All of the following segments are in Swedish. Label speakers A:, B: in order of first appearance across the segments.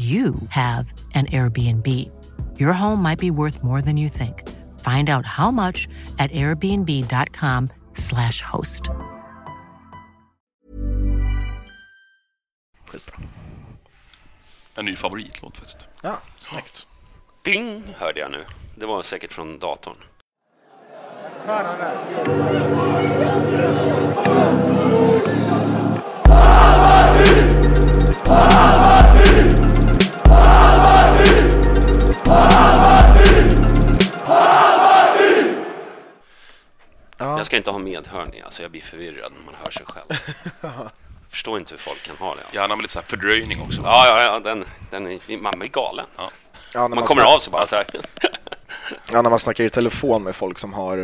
A: you have an Airbnb. Your home might be worth more than you think. Find out how much at airbnb.com/slash host.
B: Skitbra.
C: En ny favoritlåt faktiskt.
B: Ja, snyggt.
D: Ding hörde jag nu. Det var säkert från datorn.
B: Ja.
D: Jag ska inte ha medhörning, alltså jag blir förvirrad när man hör sig själv. Förstår inte hur folk kan ha det. Alltså.
C: Gärna med lite så här fördröjning också.
D: Ja, ja, ja den, den är, man blir galen.
C: Ja.
B: Ja, när
D: Man kommer
B: snack-
D: av sig bara så här.
B: Ja, när man snackar i telefon med folk som har,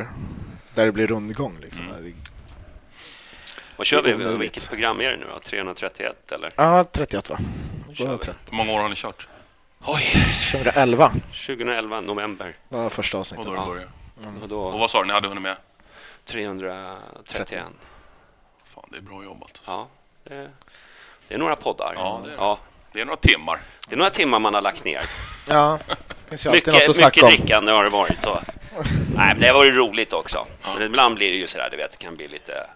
B: där det blir rundgång liksom. Det-
D: Vad kör vi? Vilket program är det nu då? 331 eller?
B: Ja, 31 va?
D: kör vi.
B: 30.
C: Hur många år har ni kört?
D: Oj,
B: 2011
D: 2011, november.
B: var första
C: Och
B: avsnittet.
C: då det började.
D: Och
C: Och
D: då
C: vad sa du, ni hade hunnit med?
D: 331.
C: Fan, det är bra jobbat. alltså.
D: Ja, det, det är några poddar.
C: Ja, det är
D: ja,
C: Det är några timmar.
D: det är några timmar man har lagt ner.
B: Ja, det finns ju alltid något
D: Mycket,
B: att
D: mycket
B: om.
D: drickande har det varit. Och, nej, men det har varit roligt också. Men ibland blir det ju sådär, du vet, det kan bli lite...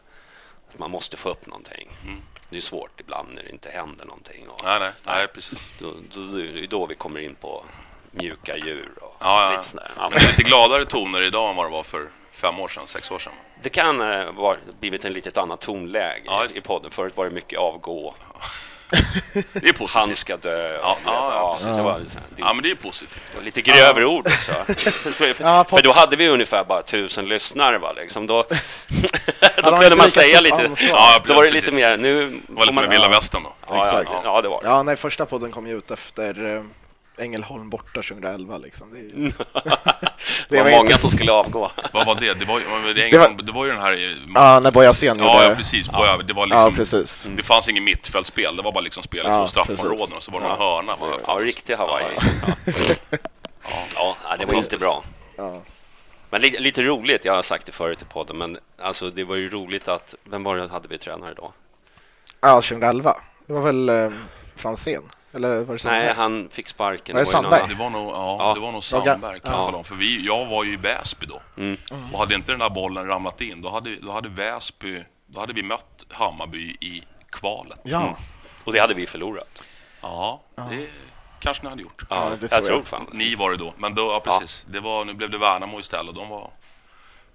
D: Att man måste få upp någonting. Det är svårt ibland när det inte händer någonting. Och,
C: Nej, nej, nej precis.
D: då, då, då, det är då vi kommer in på mjuka djur och
C: Ja,
D: lite sådär. Ja,
C: det är lite gladare toner idag än vad det var för fem år sedan, sex år sedan.
D: det kan ha uh, blivit en litet annat tonläge
C: Ja,
D: i, podden. Förut var det mycket avgå,
C: Det är positivt.
D: han ska dö.
C: Ja, ja, ja, precis.
D: det var, det,
C: Ja, men det är positivt.
D: det var lite grövre ord också. För då hade vi ungefär bara tusen lyssnare. Va, liksom. Då, då kunde man säga lite.
B: ansvar.
C: Ja,
D: då var det
C: precis.
D: lite mer. Nu
C: Det var lite
D: man,
C: med vilda västern
D: ja, ja, det var det.
B: Ja, nej, första podden kom ju ut efter eh, Ängelholm borta 2011 liksom. Det, är ju-
D: Det var
B: var
D: många
B: inte-
D: som skulle avgå.
C: Vad var det? Det var, det,
B: Det var-
C: var, det var ju den här...
B: Ja, när Boja Sen
C: Ja, ja, precis. På, ja. Det, var
B: Ja,
C: liksom,
B: precis.
C: det fanns ingen mittfältspel, det var bara liksom spelet
B: Ja, precis.
C: och så var det någon hörna. Va?
D: Ja, riktig Hawaii.
C: Ja,
D: Ja, ja, det var inte bra.
B: Ja.
D: Men li, lite roligt, jag har sagt det förut i podden, men alltså, det var ju roligt att... Vem var det hade vi tränare då?
B: ja, 2011. Det var väl eh, Franzén? Eller var det Sandberg?
D: Nej, han fick sparken.
B: Var det Sandberg?
C: Det var nog, ja,
D: Ja.
C: det var nog Sandberg kan jag
D: Ja.
C: tala om. För vi, jag var ju i Väsby då.
D: Mm.
C: Och hade inte den där bollen ramlat in, då hade, då hade Väsby, då hade vi mött Hammarby i kvalet.
B: Ja,
D: Och det hade vi förlorat.
C: Ja, det kanske ni hade gjort.
D: Ja,
B: det
D: jag
B: tror
D: tror
B: jag.
D: fan
C: Ni var det då, men då, ja precis. Det var, nu blev det Värnamo istället och de var,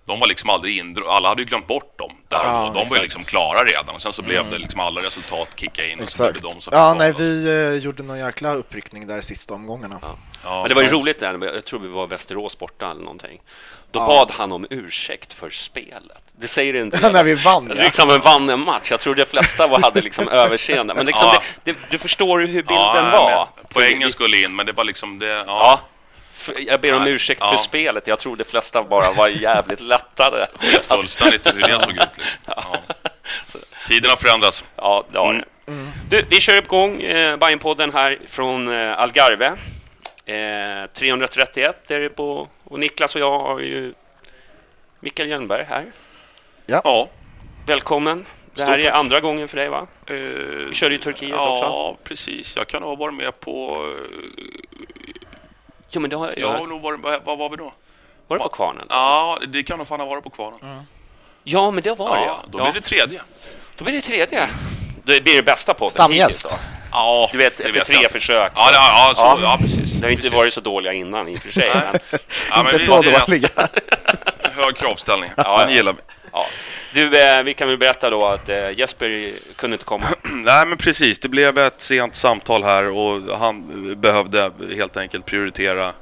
C: de var liksom aldrig indro, alla hade ju glömt bort dem där
B: Ja,
C: och. De var
B: exakt.
C: ju liksom klara redan och sen så blev det liksom alla resultat kicka in och så blev det de som
B: Ja, nej,
C: oss.
B: vi eh, gjorde någon jäkla uppryckning där sista omgångarna.
C: Ja,
D: Men det var ju roligt där, jag tror vi var Västerås borta eller någonting. Då
B: Ja.
D: bad han om ursäkt för spelet. Det säger inte
B: När vi vann, ja.
D: Liksom en vann en match. Jag tror de flesta var, hade liksom överseende. Men liksom
C: Ja.
D: det, det, du förstår ju hur bilden
C: Ja,
D: var.
C: Poängen skulle in, men det var liksom det... Ja.
D: Ja. Jag ber om ursäkt
C: ja.
D: för spelet. Jag tror de flesta bara var jävligt lättade.
C: Fullständigt hur det såg ut. Liksom. Ja. Tiderna förändras.
D: Ja, det har det. Du, vi kör igång eh, Bajenpodden här från eh, Algarve. Eh, 331 är det på och Niklas och jag har ju Mikael Jönberg här.
C: Ja.
D: Välkommen. Det här
C: Stort
D: är
C: tack.
D: andra gången för dig va?
C: Eh,
D: Du körde i Turkiet
C: ja,
D: också.
C: Ja, precis. Jag kan ha varit med på...
D: Jo, men det har,
C: Jag har
D: ja,
C: nog varit... Vad var vi då?
D: var det på Kvarnen?
C: Ja, det kan nog fan ha varit på Kvarnen.
D: Ja, men det var det
C: Ja,
D: ja.
C: då
D: ja.
C: blir det tredje.
D: Då blir det tredje. Det blir det bästa podden
E: Stamgäst.
C: Ja,
D: Du vet,
C: det
D: efter tre
C: jag.
D: försök.
C: Ja, det, ja, så,
D: Ja.
C: ja. precis.
D: Det har inte
C: precis.
D: varit så dåliga innan i och för sig. Men,
C: Ja, men
E: Inte
C: vi-
E: så
C: det
E: dåliga.
C: Hög kravställning.
D: Ja,
C: Den gillar vi.
D: Ja. Du, eh, vi kan väl berätta då att eh, Jesper kunde inte komma.
C: Nej, men precis. Det blev ett sent samtal här och han behövde helt enkelt prioritera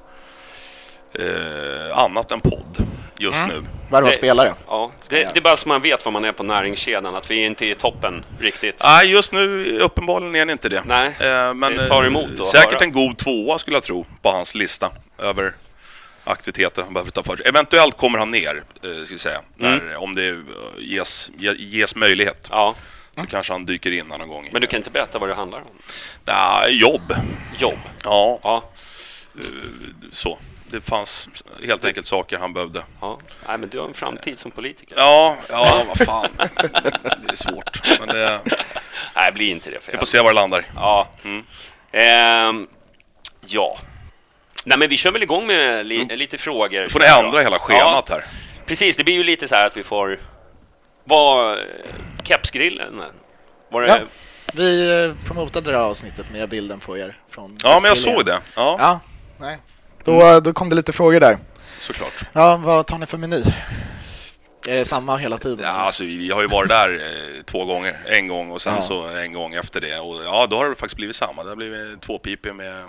C: eh, annat än podd just nu.
E: Värva spelare.
D: Ja, det, det är bara så man vet var man är på näringskedjan, att vi inte är i toppen riktigt.
C: Nej, just nu uppenbarligen är ni inte det.
D: Nej,
C: Eh, men
D: det tar
C: eh,
D: emot att
C: säkert
D: höra.
C: en god tvåa skulle jag tro på hans lista över aktiviteter han behöver ta för sig. Eventuellt kommer han ner, eh, ska vi säga, när,
D: Mm.
C: om det eh, ges, ge- ges möjlighet.
D: Ja,
C: Så kanske han dyker in någon gång.
D: men du kan inte berätta vad det handlar om?
C: Nej, jobb.
D: Jobb?
C: Ja,
D: Ja,
C: så. Det fanns helt enkelt saker han behövde.
D: ja. Nej, men du har en framtid som politiker.
C: Ja, ja, vad fan. Det är svårt. Men det,
D: Nej, bli inte det. För
C: vi får se var det landar.
D: Ja.
C: Mm.
D: Ehm, ja. Nej, men vi kör väl igång med li lite frågor.
C: Nu får ni ändra hela schemat här.
D: Precis, det blir ju lite så här att vi får... Vad... Kepsgrillen? Var det...
E: Ja. Vi eh, promotade det här avsnittet med bilden på er från
C: Ja, men jag såg det. Ja,
E: Ja, nej. Då, då kom det lite frågor där.
C: såklart.
E: Ja, vad tar ni för meny? Är det samma hela tiden?
C: Ja, alltså, vi, vi har ju varit där eh, två gånger. En gång och sen
E: Ja.
C: så en gång efter det. Och ja, då har det faktiskt blivit samma. Det har blivit två pipor med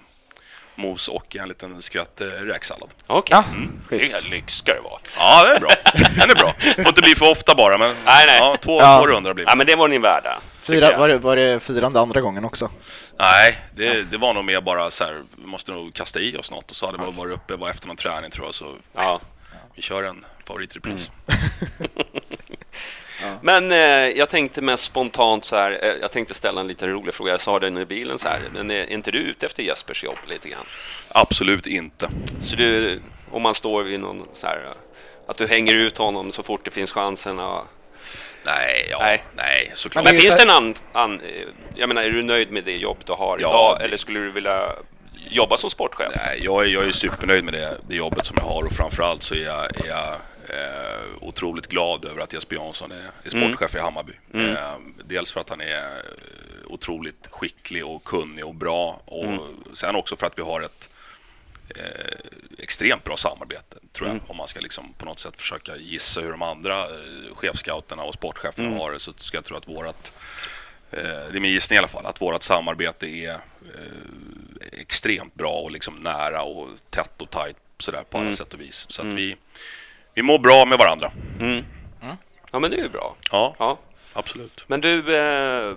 C: mos och en liten skvätt eh, räksallad.
D: Okej.
E: Ja,
D: Det
E: schysst.
D: är lyx ska det vara.
C: Ja, det är bra. Den är bra. Får inte bli för ofta bara, men
D: Nej, nej.
C: Ja, två,
E: Ja.
C: två rundor blir det.
D: Ja, men det var ni värda.
E: Fyra, var, det, var det firande andra gången också?
C: Nej, det, det var nog mer bara så här, vi måste nog kasta i oss något och så hade vi varit uppe, var efter någon träning tror jag, så
D: Ja.
C: vi kör en favoritrepris.
D: Men eh, jag tänkte mest spontant så här, eh, jag tänkte ställa en liten rolig fråga. Jag sa den i bilen så här, men är inte du ute efter Jespers jobb lite grann?
C: Absolut inte.
D: Så du, om man står vid någon så här, eh, att du hänger ut honom så fort det finns chansen? Och,
C: Nej, ja, nej.
D: Nej.
C: såklart.
E: Men
D: men finns det en an, an, eh, jag menar, är du nöjd med det jobb du har
C: Ja,
D: idag?
C: det-
D: Eller skulle du vilja jobba som sportchef?
C: Nej, jag är, jag är supernöjd med det, det jobbet som jag har och framförallt så är jag, är jag eh, otroligt glad över att Jesper Jansson är, är sportchef i Hammarby. Eh, dels för att han är eh, otroligt skicklig och kunnig och bra och sen också för att vi har ett eh, extremt bra samarbete, tror jag. Om man ska liksom på något sätt försöka gissa hur de andra eh, chefscouterna och sportcheferna har det så ska jag tro att vårat eh, det är min gissning i alla fall, att vårt samarbete är eh, extremt bra och liksom nära och tätt och tajt sådär på alla sätt och vis. Så att vi, vi mår bra med varandra.
D: Ja, men det är ju bra.
C: Ja,
D: Ja.
C: absolut.
D: Men du, eh,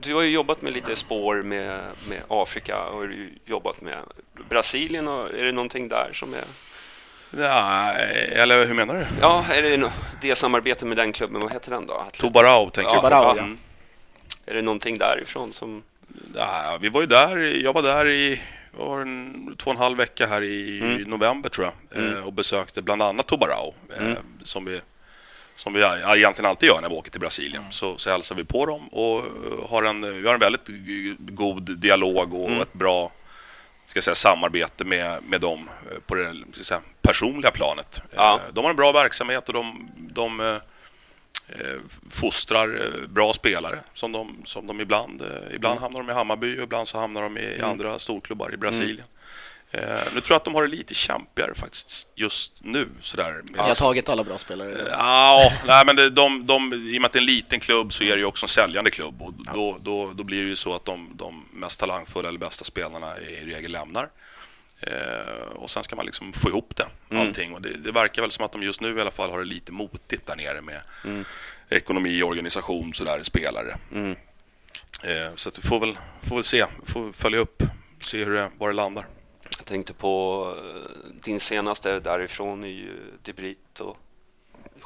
D: du har ju jobbat med lite spår med, med Afrika och har du jobbat med Brasilien. Och är det någonting där som är...
C: Nej, eller hur menar du?
D: Ja, är det no- det samarbetet med den klubben, vad heter den då?
C: Tobarao tänker
D: Ja,
C: du på?
E: Tobarao, ja.
C: Mm.
D: Är det någonting därifrån som...
C: Ja, vi var ju där, jag var där i vad var en, två och en halv vecka här i november tror jag eh, och besökte bland annat Tobarao eh, som vi som vi egentligen alltid gör när vi åker till Brasilien. Så, så hälsar vi på dem och eh, har en, vi har en väldigt god dialog och ett bra ska jag säga, samarbete med, med dem på det jag säga, personliga planet.
D: Ja.
C: De har en bra verksamhet och de, de fostrar eh, bra spelare som de, som de ibland, eh, ibland hamnar de i Hammarby och ibland så hamnar de i andra storklubbar i Brasilien. Eh, nu tror jag att de har det lite kämpigare faktiskt just nu. Sådär,
E: Ni har tagit alla bra spelare.
C: Eh, Ja, nej, men det, de, de, i och med att det är en liten klubb så är det ju också en säljande klubb och då, då, då blir det ju så att de, de mest talangfulla eller bästa spelarna i regel lämnar. Eh, och sen ska man liksom få ihop det, allting. Och det, det verkar väl som att de just nu i alla fall har det lite motigt där nere med ekonomi, organisation, sådär, spelare. Eh, så att vi får väl, får väl se, får följa upp, se hur det, var det landar.
D: Jag tänkte på eh, din senaste därifrån är ju Debrit och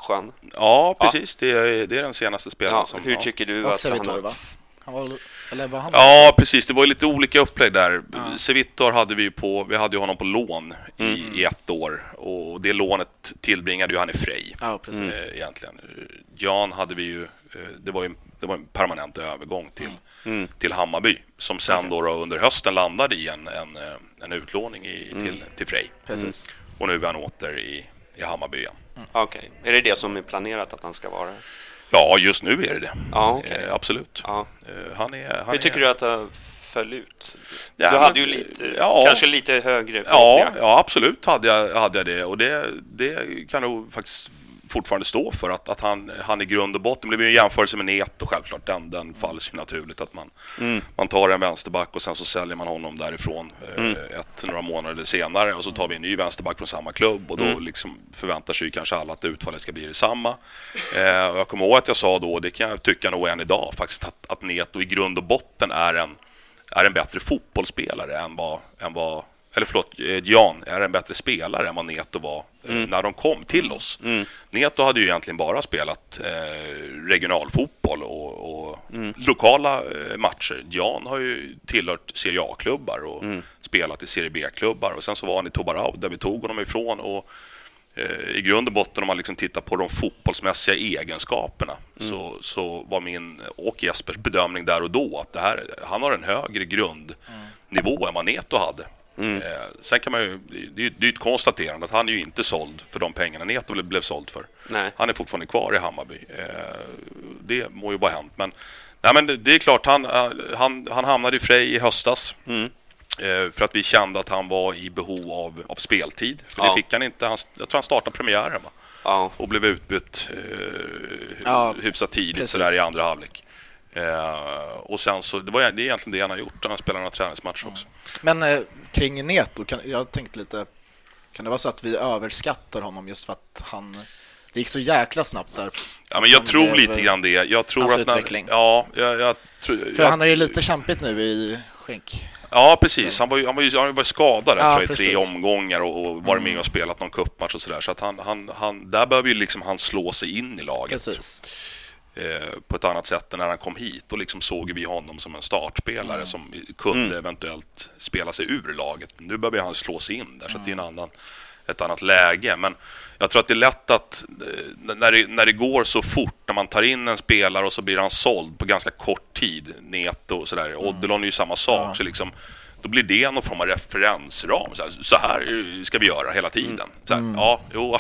D: Jean.
C: Ja, precis. Det, är, det är den senaste spelaren
D: Ja,
C: som...
D: hur
C: ja.
D: tycker du
E: Och
D: att han har...
E: Han var, eller var han
C: Ja, precis. Det var ju lite olika upplägg där. Sevitor hade vi ju på, vi hade ju honom på lån i, i ett år och det lånet tillbringade ju han i Frej.
E: Ja, precis.
C: Eh, egentligen. Jan hade vi ju eh, det var ju det var en permanent övergång till,
D: Mm.
C: till Hammarby som sen då, då under hösten landade i en, en, eh, en utlåning i,
D: Mm.
C: till, till Frej.
E: Precis.
C: Och nu är han åter i, i Hammarby igen.
D: Okej. Är det det som är planerat att han ska vara?
C: Ja, just nu är det det.
D: Ja, okej.
C: Eh, absolut.
D: Ja.
C: Eh, han är, han
D: Hur tycker
C: är,
D: du att det föll ut?
C: Ja,
D: du
C: men-
D: hade ju lite,
C: ja.
D: kanske lite högre
C: Ja, ja, absolut hade jag, hade jag det. Och det, det kan nog faktiskt fortfarande stå för att, att han, han i grund och botten, det blir ju en jämförelse med Neto självklart, den, den falls ju naturligt att man,
D: Mm.
C: man tar en vänsterback och sen så säljer man honom därifrån eh,
D: Mm.
C: ett, några månader senare och så tar vi en ny vänsterback från samma klubb och då
D: Mm.
C: liksom förväntar sig kanske alla att utfallet ska bli detsamma. Eh, och jag kommer ihåg att jag sa då, och det kan jag tycka nog än idag faktiskt, att, att Neto i grund och botten är en, är en bättre fotbollsspelare än vad, än vad eller förlåt, eh, Jan är en bättre spelare än vad Neto var eh, när de kom till oss. Neto hade ju egentligen bara spelat eh, regionalfotboll och, och lokala eh, matcher. Jan har ju tillhört Serie A-klubbar och spelat i Serie B-klubbar. Och sen så var han i Tobarao där vi tog honom ifrån. Och eh, i grund och botten om man liksom tittar på de fotbollsmässiga egenskaperna så, så var min och Jespers bedömning där och då att det här, han har en högre grundnivå än vad Neto hade. Eh, sen kan man ju, det är ju ett konstaterande att han är ju inte såld för de pengarna Neto blev, blev såld för.
D: Nej.
C: Han är fortfarande kvar i Hammarby. Eh, det må ju bara hänt. Men, nej, men det, det är klart, han, eh, han, han hamnade i Frej i höstas. Eh, för att vi kände att han var i behov av, av speltid. För
D: Ja.
C: det fick han inte. Han, jag tror han startade premiären va?
D: Ja.
C: och blev utbytt eh,
E: Ja,
C: hyfsat tidigt
E: precis.
C: sådär i andra halvlek. Eh, och sen så, det, var, det är egentligen det han har gjort. Han har spelat några träningsmatcher också.
E: Men eh, kring Neto, kan, jag tänkte lite, kan det vara så att vi överskattar honom just för att han, det gick så jäkla snabbt där?
C: Ja, men jag tror lite grann det. Jag tror
E: Hans
C: att när,
E: utveckling.
C: Ja, jag, jag, tror-
E: För
C: jag,
E: han har ju lite kämpigt nu i skänk.
C: Ja, precis. Han var ju, han var ju, han var skadad
E: Ja,
C: tror jag, i tre omgångar och, och varit med och spelat någon cupmatch och sådär. Så att han, han, han, där behöver ju liksom han slå sig in i laget
E: Precis.
C: Eh, på ett annat sätt än när han kom hit. Då liksom såg vi honom som en startspelare som kunde eventuellt spela sig ur laget. Nu behöver han slå sig in där, så det är en annan, ett annat läge. Men jag tror att det är lätt att eh, när det, när det går så fort, när man tar in en spelare och så blir han såld på ganska kort tid, Neto och sådär. Odilon är ju samma sak. Så liksom, då blir det någon form av referensram. Så här, så här ska vi göra hela tiden. Så här, Ja, jo,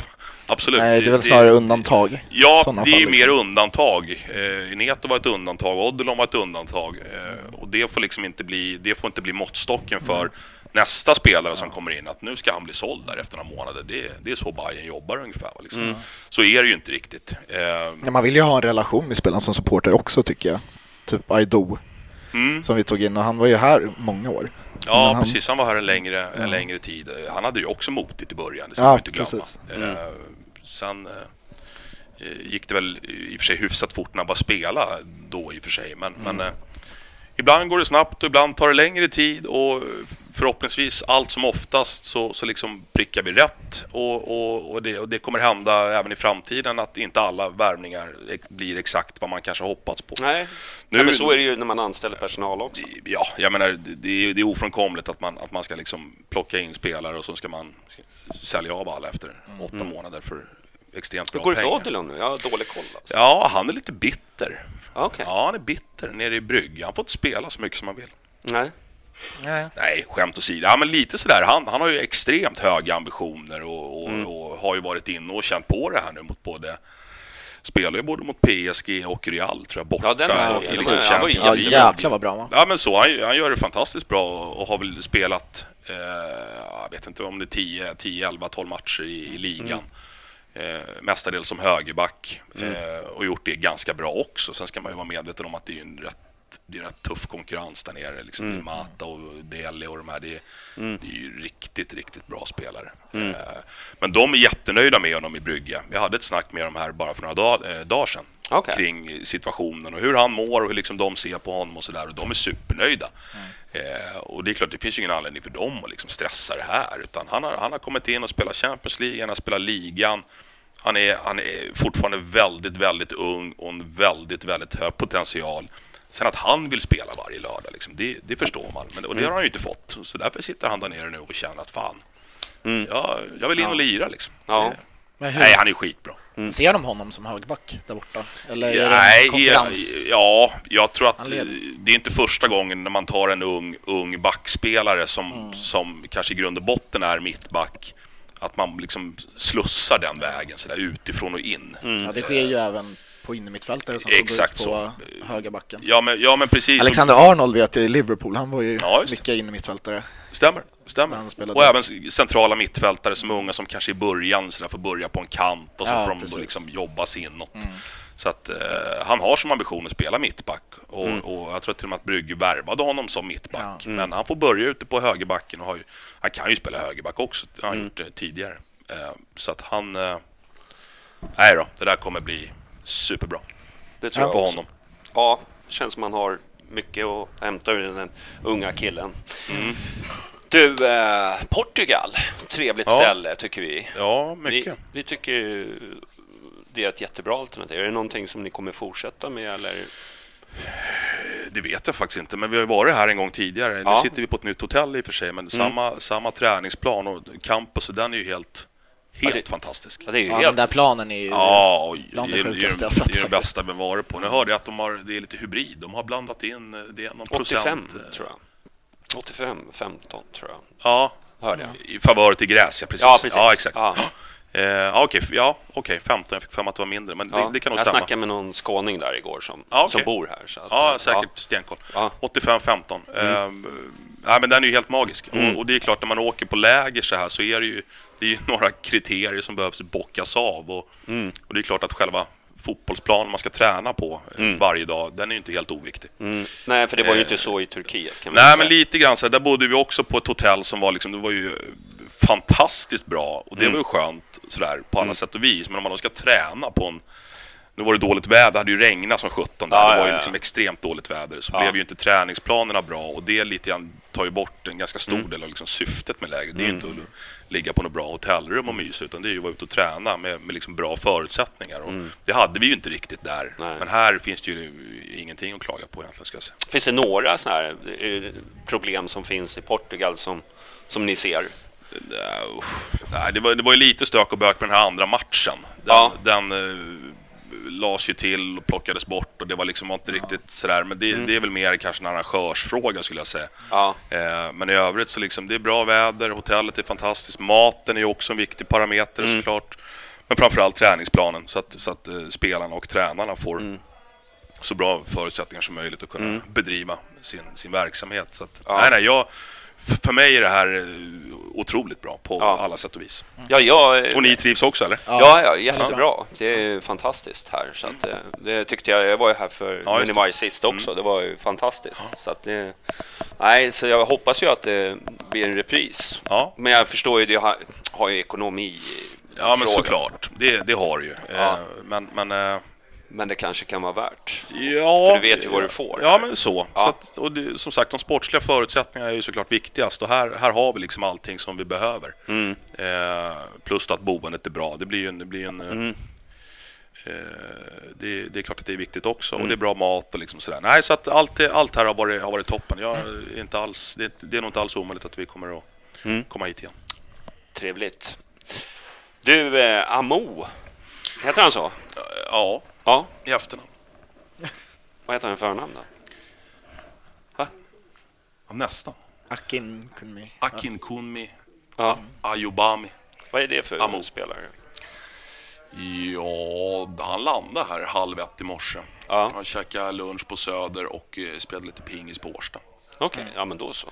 C: absolut.
E: Nej, det är väl snarare undantag.
C: Ja, det är ju mer
E: liksom.
C: undantag. Eh, Neto var ett undantag, Odilon var ett undantag. Eh, och det får liksom inte bli, det får inte bli måttstocken för nästa spelare som kommer in, att nu ska han bli såld där efter några månader. Det, det är så Bayern jobbar ungefär. Liksom. Så är det ju inte riktigt. Eh,
E: Ja, man vill ju ha en relation med spelaren som supporter också tycker jag. Typ Aido som vi tog in och han var ju här många år.
C: Ja,
E: han-
C: precis. Han var här en längre, en längre tid. Han hade ju också motigt i början, det ska
E: Ja,
C: man inte glömma.
E: precis.
C: Eh, sen eh, gick det väl i och för sig hyfsat fort när han bara spelade då i och för sig. Men, men eh, ibland går det snabbt och ibland tar det längre tid och förhoppningsvis allt som oftast så, så liksom prickar vi rätt och, och, och, det, och det kommer hända även i framtiden att inte alla värvningar blir exakt vad man kanske hoppats på.
D: Nej.
C: Nu-
D: Nej, men så är det ju när man anställer personal också.
C: Ja, jag menar det- är, det är ofrånkomligt att man, att man ska liksom plocka in spelare och så ska man sälja av alla efter åtta månader för extremt
D: Hur
C: bra
D: går det för
C: pengar.
D: Odilon nu? Jag har dålig koll alltså.
C: Ja, han är lite bitter.
D: Okej.
C: Ja, han är bitter nere i Brygge. Han får inte spela så mycket som han vill.
D: Nej.
E: Nej.
C: Nej, skämt åsido. Ja, men lite sådär. Han, han har ju extremt höga ambitioner och, och,
D: Mm.
C: och har ju varit inne och känt på det här nu mot både Spelar ju både mot PSG och Real tror jag borta.
D: Ja, den sett.
C: liksom
D: ju
C: Champions
E: Ja,
C: League.
E: jäklar vad bra va?
C: Ja men så, han, han gör det fantastiskt bra och, har väl spelat, eh, jag vet inte om det är 10, 10 11, 12 matcher i, i ligan. Eh, mestadels som högerback eh, och gjort det ganska bra också. Sen ska man ju vara medveten om att det är en rätt det är rätt tuff konkurrens där nere. Liksom. Det är Mata och Deli och de här. Det är, det är ju riktigt, riktigt bra spelare. Eh, men de är jättenöjda med honom i Brygge. Jag hade ett snack med dem här bara för några dag, eh, dagar sedan
D: Okej.
C: kring situationen och hur han mår och hur liksom de ser på honom och sådär. Och de är supernöjda. Eh, och det är klart, det finns ju ingen anledning för dem att liksom stressa det här. Utan han har, han har kommit in och spelat Champions League, han har spelat ligan. Han är, han är fortfarande väldigt, väldigt ung och en väldigt, väldigt hög potential. Sen att han vill spela varje lördag, liksom, det, det förstår man. Men, och det har han ju inte fått. Så därför sitter han där nere nu och känner att fan,
D: Mm.
C: jag, jag vill in och lira liksom.
D: Ja.
C: Det-
E: Men hur
C: Nej, han är skitbra.
E: ser de honom som högerback där borta? Eller är det konkurrens?
C: ja, jag tror att det är inte första gången när man tar en ung, ung backspelare som,
E: Mm.
C: som kanske i grund och botten är mittback. Att man liksom slussar den vägen sådär utifrån och in.
E: Ja, det sker ju även på innermittfältare som
C: Exakt
E: gå ut
C: så.
E: på högerbacken.
C: Ja men, ja, men precis.
E: Alexander Arnold vet jag i Liverpool, han var ju
C: Ja,
E: mycket innermittfältare.
C: Stämmer, stämmer.
E: Han
C: Och även centrala mittfältare som är unga som kanske i början så där får börja på en kant och så
E: Ja,
C: får de.
E: Mm.
C: liksom jobba sig inåt. Så att eh, han har som ambition att spela mittback och,
E: Mm.
C: och jag tror till och med att Brygge värvade honom som mittback.
E: Ja.
C: Men han får börja ute på högerbacken och har ju, han kan ju spela högerback också. Det har han
E: Mm.
C: gjort det tidigare. Eh, så att han... Eh, nej då, det där kommer bli superbra.
D: Det tror jag också.
C: honom.
D: Ja, det känns som man har mycket att hämta ur den unga killen.
C: Mm.
D: Du, eh, Portugal. Trevligt
C: Ja.
D: ställe tycker vi.
C: Ja,
D: vi.
C: mycket.
D: Vi tycker ju det är ett jättebra alternativ. Är det någonting som ni kommer fortsätta med eller?
C: Det vet jag faktiskt inte, men vi har ju varit här en gång tidigare.
D: Ja.
C: Nu sitter vi på ett nytt hotell i och för sig, men samma, samma träningsplan och campus, den är ju helt, helt
D: det-
C: fantastisk.
D: Ja, det är ju
E: Ja,
D: helt...
E: den där planen är ju...
C: Ja, och
E: bland
C: det,
E: sjukaste jag sett
C: det är det
E: faktiskt.
C: bästa vi varit på. Nu hörde jag att de har, det är lite hybrid. De har blandat in, eh, det är någon
D: 85
C: procent. eh,
D: tror jag. 85, 15 tror jag.
C: Ja,
D: Hörde jag.
C: i favör till gräs, ja precis.
D: Ja, precis.
C: Ja, exakt.
D: Ja.
C: Eh, ja, okej, ja, okej, 15. Jag fick för mig att det var mindre, men
D: Ja.
C: det, det kan nog
D: jag
C: stämma.
D: snackade med någon skåning där igår som,
C: Ja, okej.
D: som bor här. Så att,
C: Ja, säkert stenkoll.
D: Ja.
C: 85-15. Mm. nej, men den är ju helt magisk.
D: Mm.
C: Och, och det är klart, när man åker på läger så här så är det ju, det är ju några kriterier som behövs bockas av. Och,
D: Mm.
C: och det är klart att själva fotbollsplanen man ska träna på eh, varje dag, den är ju inte helt oviktig.
D: Mm. Nej, för det var ju
C: Eh,
D: inte så i Turkiet kan man
C: Nej,
D: säga.
C: men lite grann så där bodde vi också på ett hotell som var liksom, det var ju fantastiskt bra och det
D: Mm.
C: var ju skönt sådär på alla sätt och vis. Men om man då ska träna på en nu var det dåligt väder, det hade ju regnat som 17 där.
D: Ja,
C: det var ju liksom extremt dåligt väder. Så
D: Ja.
C: blev ju inte träningsplanerna bra och det lite grann tar ju bort en ganska stor
D: Mm.
C: del av liksom syftet med lägret. Det är ju inte att ligga på något bra hotellrum och mysa utan det är ju att vara ute och träna med, med liksom bra förutsättningar. Och Det hade vi ju inte riktigt där.
D: Mm. Nej.
C: Men här finns det ju ingenting att klaga på egentligen ska jag säga.
D: Finns det några sådana här eh, problem som finns i Portugal som, som ni ser?
C: Nej, det, var, det var ju lite stök och bök med den här andra matchen. Den,
D: Ja.
C: den eh, lades ju till och plockades bort och det var liksom inte riktigt sådär. Men det, det är väl mer kanske en arrangörsfråga skulle jag säga.
D: Ja,
C: Eh, men i övrigt så liksom, det är bra väder, hotellet är fantastiskt, maten är ju också en viktig parameter såklart. Men framförallt träningsplanen så att, så att eh, spelarna och tränarna får så bra förutsättningar som möjligt att kunna bedriva sin, sin verksamhet. Så att,
D: Ja.
C: nej, nej, jag, för mig är det här eh, otroligt bra på
D: Ja.
C: alla sätt och vis.
D: ja jag...
C: Och ni trivs också eller?
D: Ja, ja, jättebra. Det är fantastiskt här. Så att, eh, det tyckte jag. Jag var ju här för
C: Ja,
D: ju sist också. Det var ju fantastiskt. Så att det, nej, så jag hoppas ju att det blir en repris.
C: Ja.
D: Men jag förstår ju, det har, har ju ekonomi
C: Ja men
D: frågan.
C: såklart, det, det har ju.
D: Ja.
C: Eh, men, men eh,
D: Men det kanske kan vara värt.
C: Ja,
D: För du vet ju vad du får.
C: Ja, men så.
D: Ja.
C: så att, och det, som sagt, de sportsliga förutsättningarna är ju såklart viktigast. Och här, här har vi liksom allting som vi behöver.
D: Mm.
C: Eh, plus att boendet är bra. Det blir ju en... Det, blir en eh,
D: Mm.
C: eh, det, det är klart att det är viktigt också.
D: Mm.
C: Och det är bra mat och liksom sådär. Nej, så att allt, allt här har varit, har varit toppen. Jag är inte alls, det, det är nog inte alls omöjligt att vi kommer att
D: Mm.
C: komma hit igen.
D: Trevligt. Du, eh, Amo. Heter han så?
C: Ja,
D: Ja.
C: i efternamn.
D: Vad heter han i förnamn då?
C: Ja, nästan.
E: Akin Kunmi.
C: Akin Kunmi
D: Ja.
C: Ayubami.
D: Vad är det för
C: Amo.
D: spelare?
C: Ja, han landade här halv ett i morse.
D: Ja.
C: Han käkade lunch på Söder och eh, spelade lite pingis på Årsta.
D: Okej, ja men då så.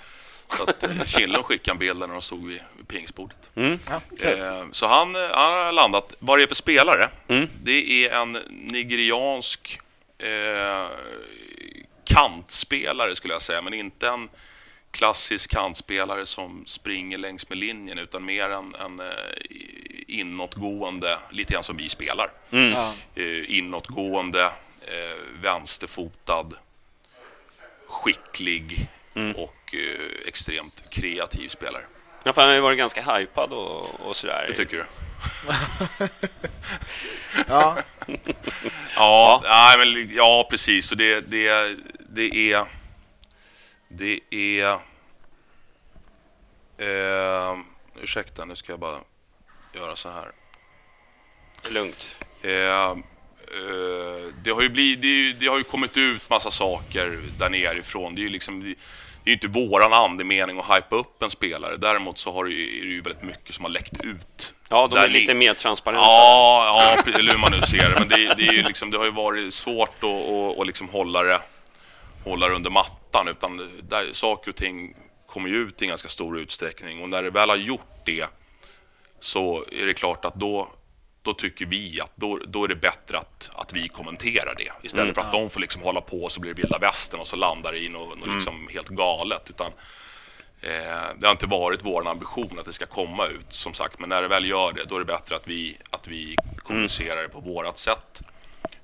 C: Så att eh, Killen skickade en bild när de stod vid, vid pingisbordet.
D: Mm.
E: Ja, okej.
C: Eh, så han, eh, han har landat. Vad det är för spelare?
D: Mm.
C: Det är en nigeriansk eh, kantspelare skulle jag säga, men inte en klassisk kantspelare som springer längs med linjen utan mer en, en eh, inåtgående, lite grann som vi spelar.
E: Ja.
C: Eh, inåtgående, eh, vänsterfotad, skicklig och eh, extremt kreativ spelare.
D: Ja, för han har ju varit ganska hypad och, och sådär.
C: Det tycker du?
E: Ja,
C: Ja, nej, men, ja precis. Och det, det, det är... Det är... Eh, ursäkta, nu ska jag bara göra så här.
D: Lugnt.
C: Eh, eh, det, har ju blivit, det, är det har ju kommit ut massa saker där nerifrån. Det är ju liksom, det, det är ju inte våran andemening att hypa upp en spelare. Däremot så har det ju, är det ju väldigt mycket som har läckt ut.
D: Ja, de är lite mer transparenta.
C: Ja, ja, eller hur man nu ser det. Men det, det, är ju liksom, det har ju varit svårt att, att, att liksom hålla, det, hålla det under mattan. Utan där, saker och ting kommer ju ut i ganska stor utsträckning. Och när det väl har gjort det så är det klart att då, då tycker vi att då, då är det bättre att, att vi kommenterar det. Istället för att de får liksom hålla på och så blir det vilda västern och så landar det i något, något liksom helt galet. Utan, Eh, det har inte varit vår ambition att det ska komma ut, som sagt. Men när det väl gör det, då är det bättre att vi, att vi kommunicerar det på vårat sätt.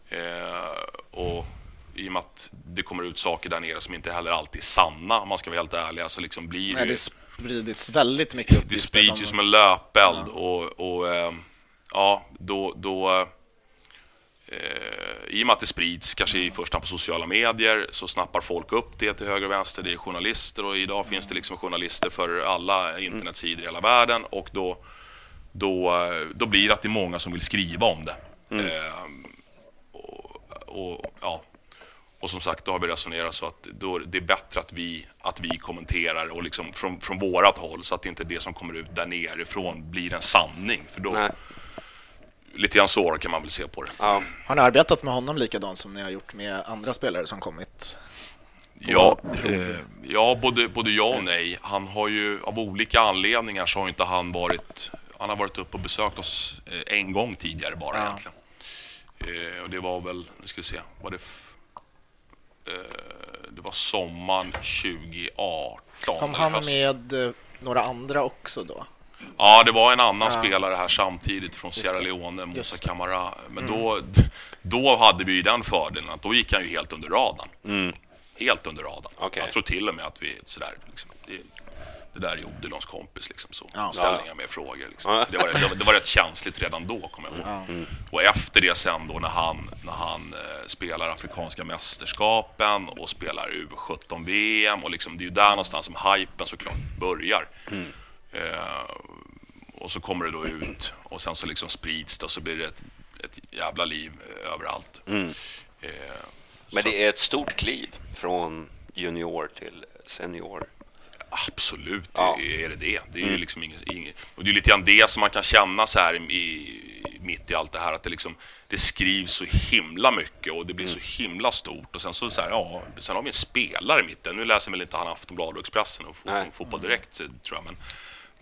C: Eh, och i och med att det kommer ut saker där nere som inte heller alltid är sanna, om man ska vara helt ärliga, så liksom blir
E: Nej,
C: det,
E: det spridits väldigt mycket
C: det
E: uppgifter
C: sprids ju som en löpeld. Och, och eh, ja, då... då eh, I och med att det sprids, kanske i första hand på sociala medier, så snappar folk upp det till höger och vänster. Det är journalister och idag finns det liksom journalister för alla internetsidor i hela världen. Och då, då, då blir det att det är många som vill skriva om det. Eh, och, och, ja. Och som sagt, då har vi resonerat så att då, det är bättre att vi, att vi kommenterar och liksom från, från vårat håll så att inte det som kommer ut där nerifrån blir en sanning. För då,
D: Nej.
C: Lite grann så kan man väl se på det.
D: Ja.
E: Har ni arbetat med honom likadant som ni har gjort med andra spelare som kommit?
C: Ja, eh, ja både, både ja och nej. Han har ju av olika anledningar så har inte han varit... Han har varit uppe och besökt oss eh, en gång tidigare bara
E: Ja.
C: egentligen. Eh, och det var väl, nu ska vi se, var det... Eh, det var sommaren 2018.
E: Kom han
C: höst.
E: med eh, några andra också då?
C: Ja, det var en annan
E: Ja.
C: spelare här samtidigt från Sierra. Leone.
E: Mm.
C: Camara. Men då, då hade vi ju den fördelen att då gick han ju helt under radarn.
D: Mm.
C: Helt under radarn.
D: Okej.
C: Jag tror till och med att vi sådär, liksom, det, det där är Odilons kompis liksom så.
E: Ja.
C: Ställ
D: Ja.
C: inga mer frågor liksom.
D: Ja.
C: det, var, det, var, det var rätt känsligt redan då, kommer jag ihåg. Och efter det sen då när han, när han eh, spelar Afrikanska mästerskapen och spelar U17-VM och liksom, det är ju där någonstans som hypen såklart börjar. Eh, och så kommer det då ut och sen så liksom sprids det och så blir det ett, ett jävla liv eh, överallt. Eh,
D: Men det är ett stort kliv från junior till senior.
C: Absolut
D: Ja.
C: är det det. Det är ju liksom inget, inget, och det är lite grann det som man kan känna så här i, mitt i allt det här att det liksom det skrivs så himla mycket och det blir så himla stort och sen så, så här, ja, sen har vi en spelare i mitten. Nu läser väl inte han Aftonbladet och Expressen och
D: Nej.
C: fot- Fotboll Direkt tror jag men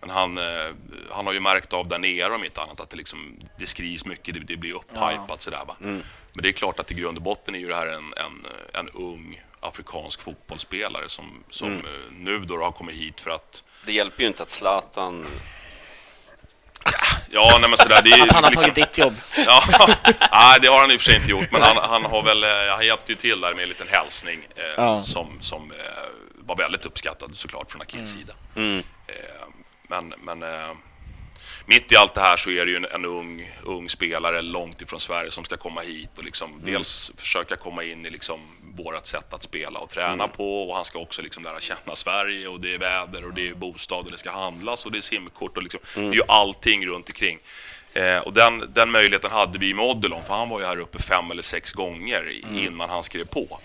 C: men han, eh, han har ju märkt av där nere om inte annat att det, liksom, det skrivs mycket, det, det blir upphypat sådär va. Men det är klart att i grund och botten är ju det här en, en, en ung afrikansk fotbollsspelare som, som eh, nu då har kommit hit för att
D: Det hjälper ju inte att Zlatan...
C: Ja, nej men sådär, det är
E: Att han har
C: liksom,
E: tagit ditt jobb?
C: Ja, nej, det har han i och för sig inte gjort, men han, han har väl, eh, han hjälpte ju till där med en liten hälsning eh,
E: Ja.
C: som, som eh, var väldigt uppskattad såklart från Akins sida.
D: Mm.
C: Eh, men men eh, mitt i allt det här så är det ju en, en ung, ung spelare långt ifrån Sverige som ska komma hit och liksom dels försöka komma in i liksom vårt sätt att spela och träna på och han ska också liksom lära känna Sverige och det är väder och det är bostad och det ska handlas och det är simkort och liksom, det är ju allting runt omkring. Eh, och den, den möjligheten hade vi med Odilon för han var ju här uppe fem eller sex gånger i- innan han skrev på.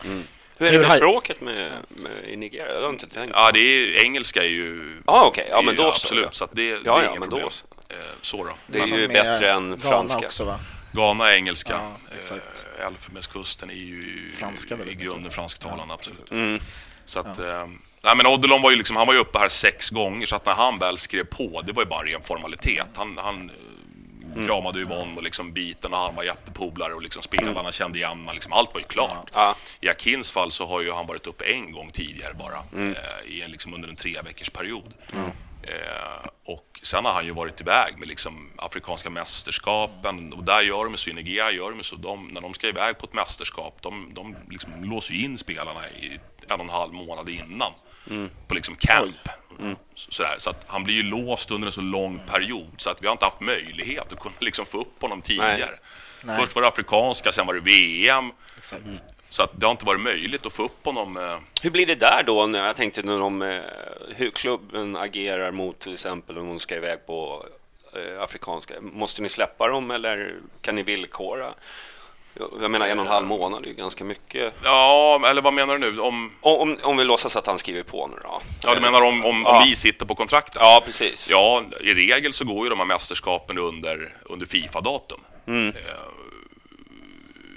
D: Hur är det med språket med, med, i Nigeria? Jag har inte tänkt.
C: Ja, det är, engelska är ju...
D: Ah, okej. Ja, men
C: ju
D: då så,
C: Absolut,
D: ja.
C: så att det, det
D: Ja,
C: är
D: ja,
C: inget
D: men då
C: problem.
D: så.
C: Eh, så då.
D: Det är
E: Som
D: ju bättre än
E: Ghana
D: franska.
E: också va?
C: Ghana är engelska.
E: Ja, exakt.
C: Eh, Elfenbenskusten är ju
E: Franska
C: i grunden fransktalande, absolut.
D: Mm.
C: Så att, eh, nej, men Odilon var ju liksom, han var ju uppe här sex gånger, så att när han väl skrev på, det var ju bara en formalitet. Han, han mm. kramade Yvonne och liksom biten och han var jättepolare och liksom spelarna kände igen liksom, allt var ju klart.
D: Ja.
C: I Akins fall så har ju han varit uppe en gång tidigare bara, eh, i en, liksom under en tre veckors period. Eh, och sen har han ju varit iväg med liksom Afrikanska mästerskapen och där gör de så, i Nigeria gör de så, de, när de ska iväg på ett mästerskap, de, de liksom låser ju in spelarna i en och en halv månad innan på liksom camp. Så, sådär. så att han blir ju låst under en så lång period så att vi har inte haft möjlighet att kunna liksom få upp honom tidigare.
E: Nej.
C: Först var det afrikanska, sen var det VM.
E: Exakt.
C: Så att det har inte varit möjligt att få upp honom. Eh,
D: Hur blir det där då? När jag tänkte när de, eh, hur klubben agerar mot till exempel om de ska iväg på eh, afrikanska. Måste ni släppa dem eller kan ni villkora? Jag menar en och en halv månad är ju ganska mycket.
C: Ja, eller vad menar du nu? Om,
D: Om, om vi låtsas att han skriver på nu då.
C: ja, du menar om, om,
D: Ja.
C: om vi sitter på kontraktet?
D: Ja, precis.
C: Ja, i regel så går ju de här mästerskapen under, under Fifa-datum.
D: Mm.
C: Eh,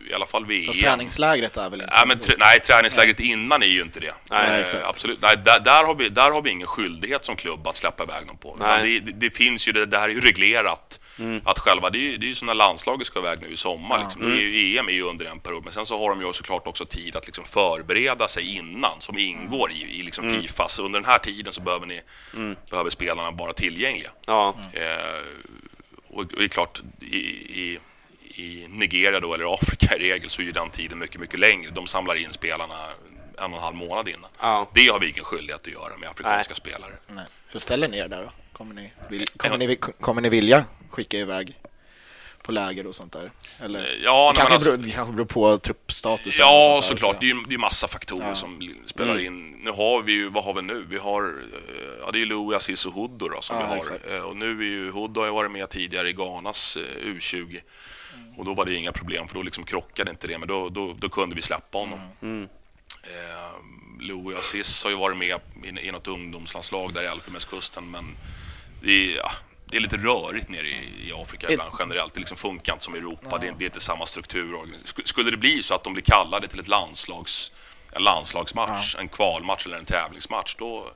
C: I alla fall VM.
E: Fast träningslägret är väl inte...
C: Nej, men tr- nej, träningslägret innan är ju inte det.
D: Nej,
E: exakt.
C: Absolut. Nej, där, där, har vi, där har vi ingen skyldighet som klubb att släppa iväg dem på.
D: Nej.
C: Det, det finns ju, det, det här är ju reglerat. Att själva, det är ju, det är ju som när landslaget ska iväg nu i sommar. Liksom. Det är ju, EM är ju under en period, men sen så har de ju såklart också tid att liksom förbereda sig innan, som ingår i, i liksom Fifa. Så under den här tiden så behöver, ni, behöver spelarna vara tillgängliga.
D: Ja,
C: Eh, och, och det är klart, i, i, i Nigeria då, eller Afrika i regel, så är ju den tiden mycket, mycket längre. De samlar in spelarna en och en halv månad innan.
D: Ja.
C: Det har vi ingen skyldighet att göra med afrikanska
D: Nej.
C: spelare.
E: Nej. Hur ställer ni er där då? Kommer ni, vill, kommer, ni, kommer ni vilja skicka iväg på läger och sånt där? Eller?
C: Ja,
E: det, kanske
C: alltså,
E: beror, det kanske beror på truppstatusen. och
C: ja såklart.
E: också.
C: Det är ju det är massa faktorer
E: Ja.
C: som spelar in. Nu har vi ju, vad har vi nu? Vi har, eh, ja det är ju Louis Assis och Hudo då som
E: Ja,
C: vi har.
E: exakt.
C: Eh, Och nu är ju, Hudo har ju varit med tidigare i Ghanas eh, U20. Och då var det inga problem för då liksom krockade inte det, men då, då, då kunde vi släppa honom. Eh, Louis Assis har ju varit med i, i något ungdomslandslag där i Elfenbenskusten, men det ja, det är lite rörigt nere i, i Afrika ibland generellt. Det liksom funkar inte som i Europa, det, är- det är inte samma struktur. Sk- Skulle det bli så att de blir kallade till ett landslags, en landslagsmatch, en kvalmatch eller en tävlingsmatch, då,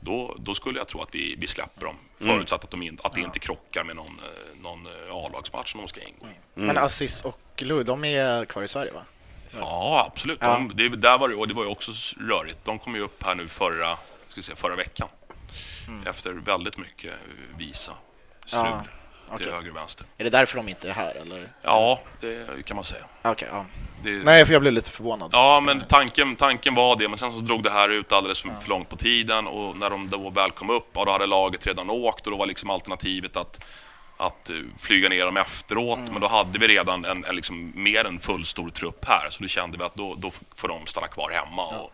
C: då, då skulle jag tro att vi, vi släpper dem. Förutsatt att, de in, att det inte krockar med någon, eh, någon eh, A-lagsmatch som de ska ingå i.
E: Men Assis och Louis, de är kvar i Sverige va?
C: Ja, absolut.
E: Ja.
C: De, det, där var det, och det var ju också rörigt. De kom ju upp här nu förra, ska säga, förra veckan. Efter väldigt mycket visa strul
E: Ja,
C: till
E: okej.
C: höger och vänster.
E: Är det därför de inte är här eller?
C: Ja, det kan man säga.
E: Okej, ja.
C: Det,
E: Nej, för jag blev lite förvånad.
C: Ja, men tanken, tanken var det, men sen så drog det här ut alldeles för, för långt på tiden och när de då väl kom upp, ja, då hade laget redan åkt och då var liksom alternativet att, att eh, flyga ner dem efteråt. Men då hade vi redan en, en liksom mer än full stor trupp här, så då kände vi att då, då får de stanna kvar hemma och,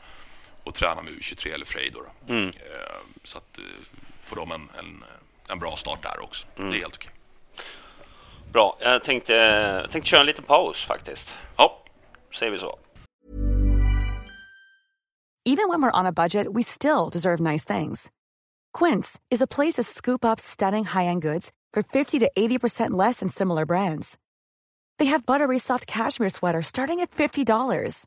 C: och träna med U23 eller Frej då. Eh, Så att eh, får de en, en, en bra start där också. Det är helt okej.
D: bra. Jag tänkte, jag tänkte köra en liten paus faktiskt.
C: Ja,
D: Säger vi så.
F: Even when we're on a budget, we still deserve nice things. Quince is a place to scoop up stunning high-end goods for 50 to 80% less than similar brands. They have buttery soft cashmere sweaters starting at $50,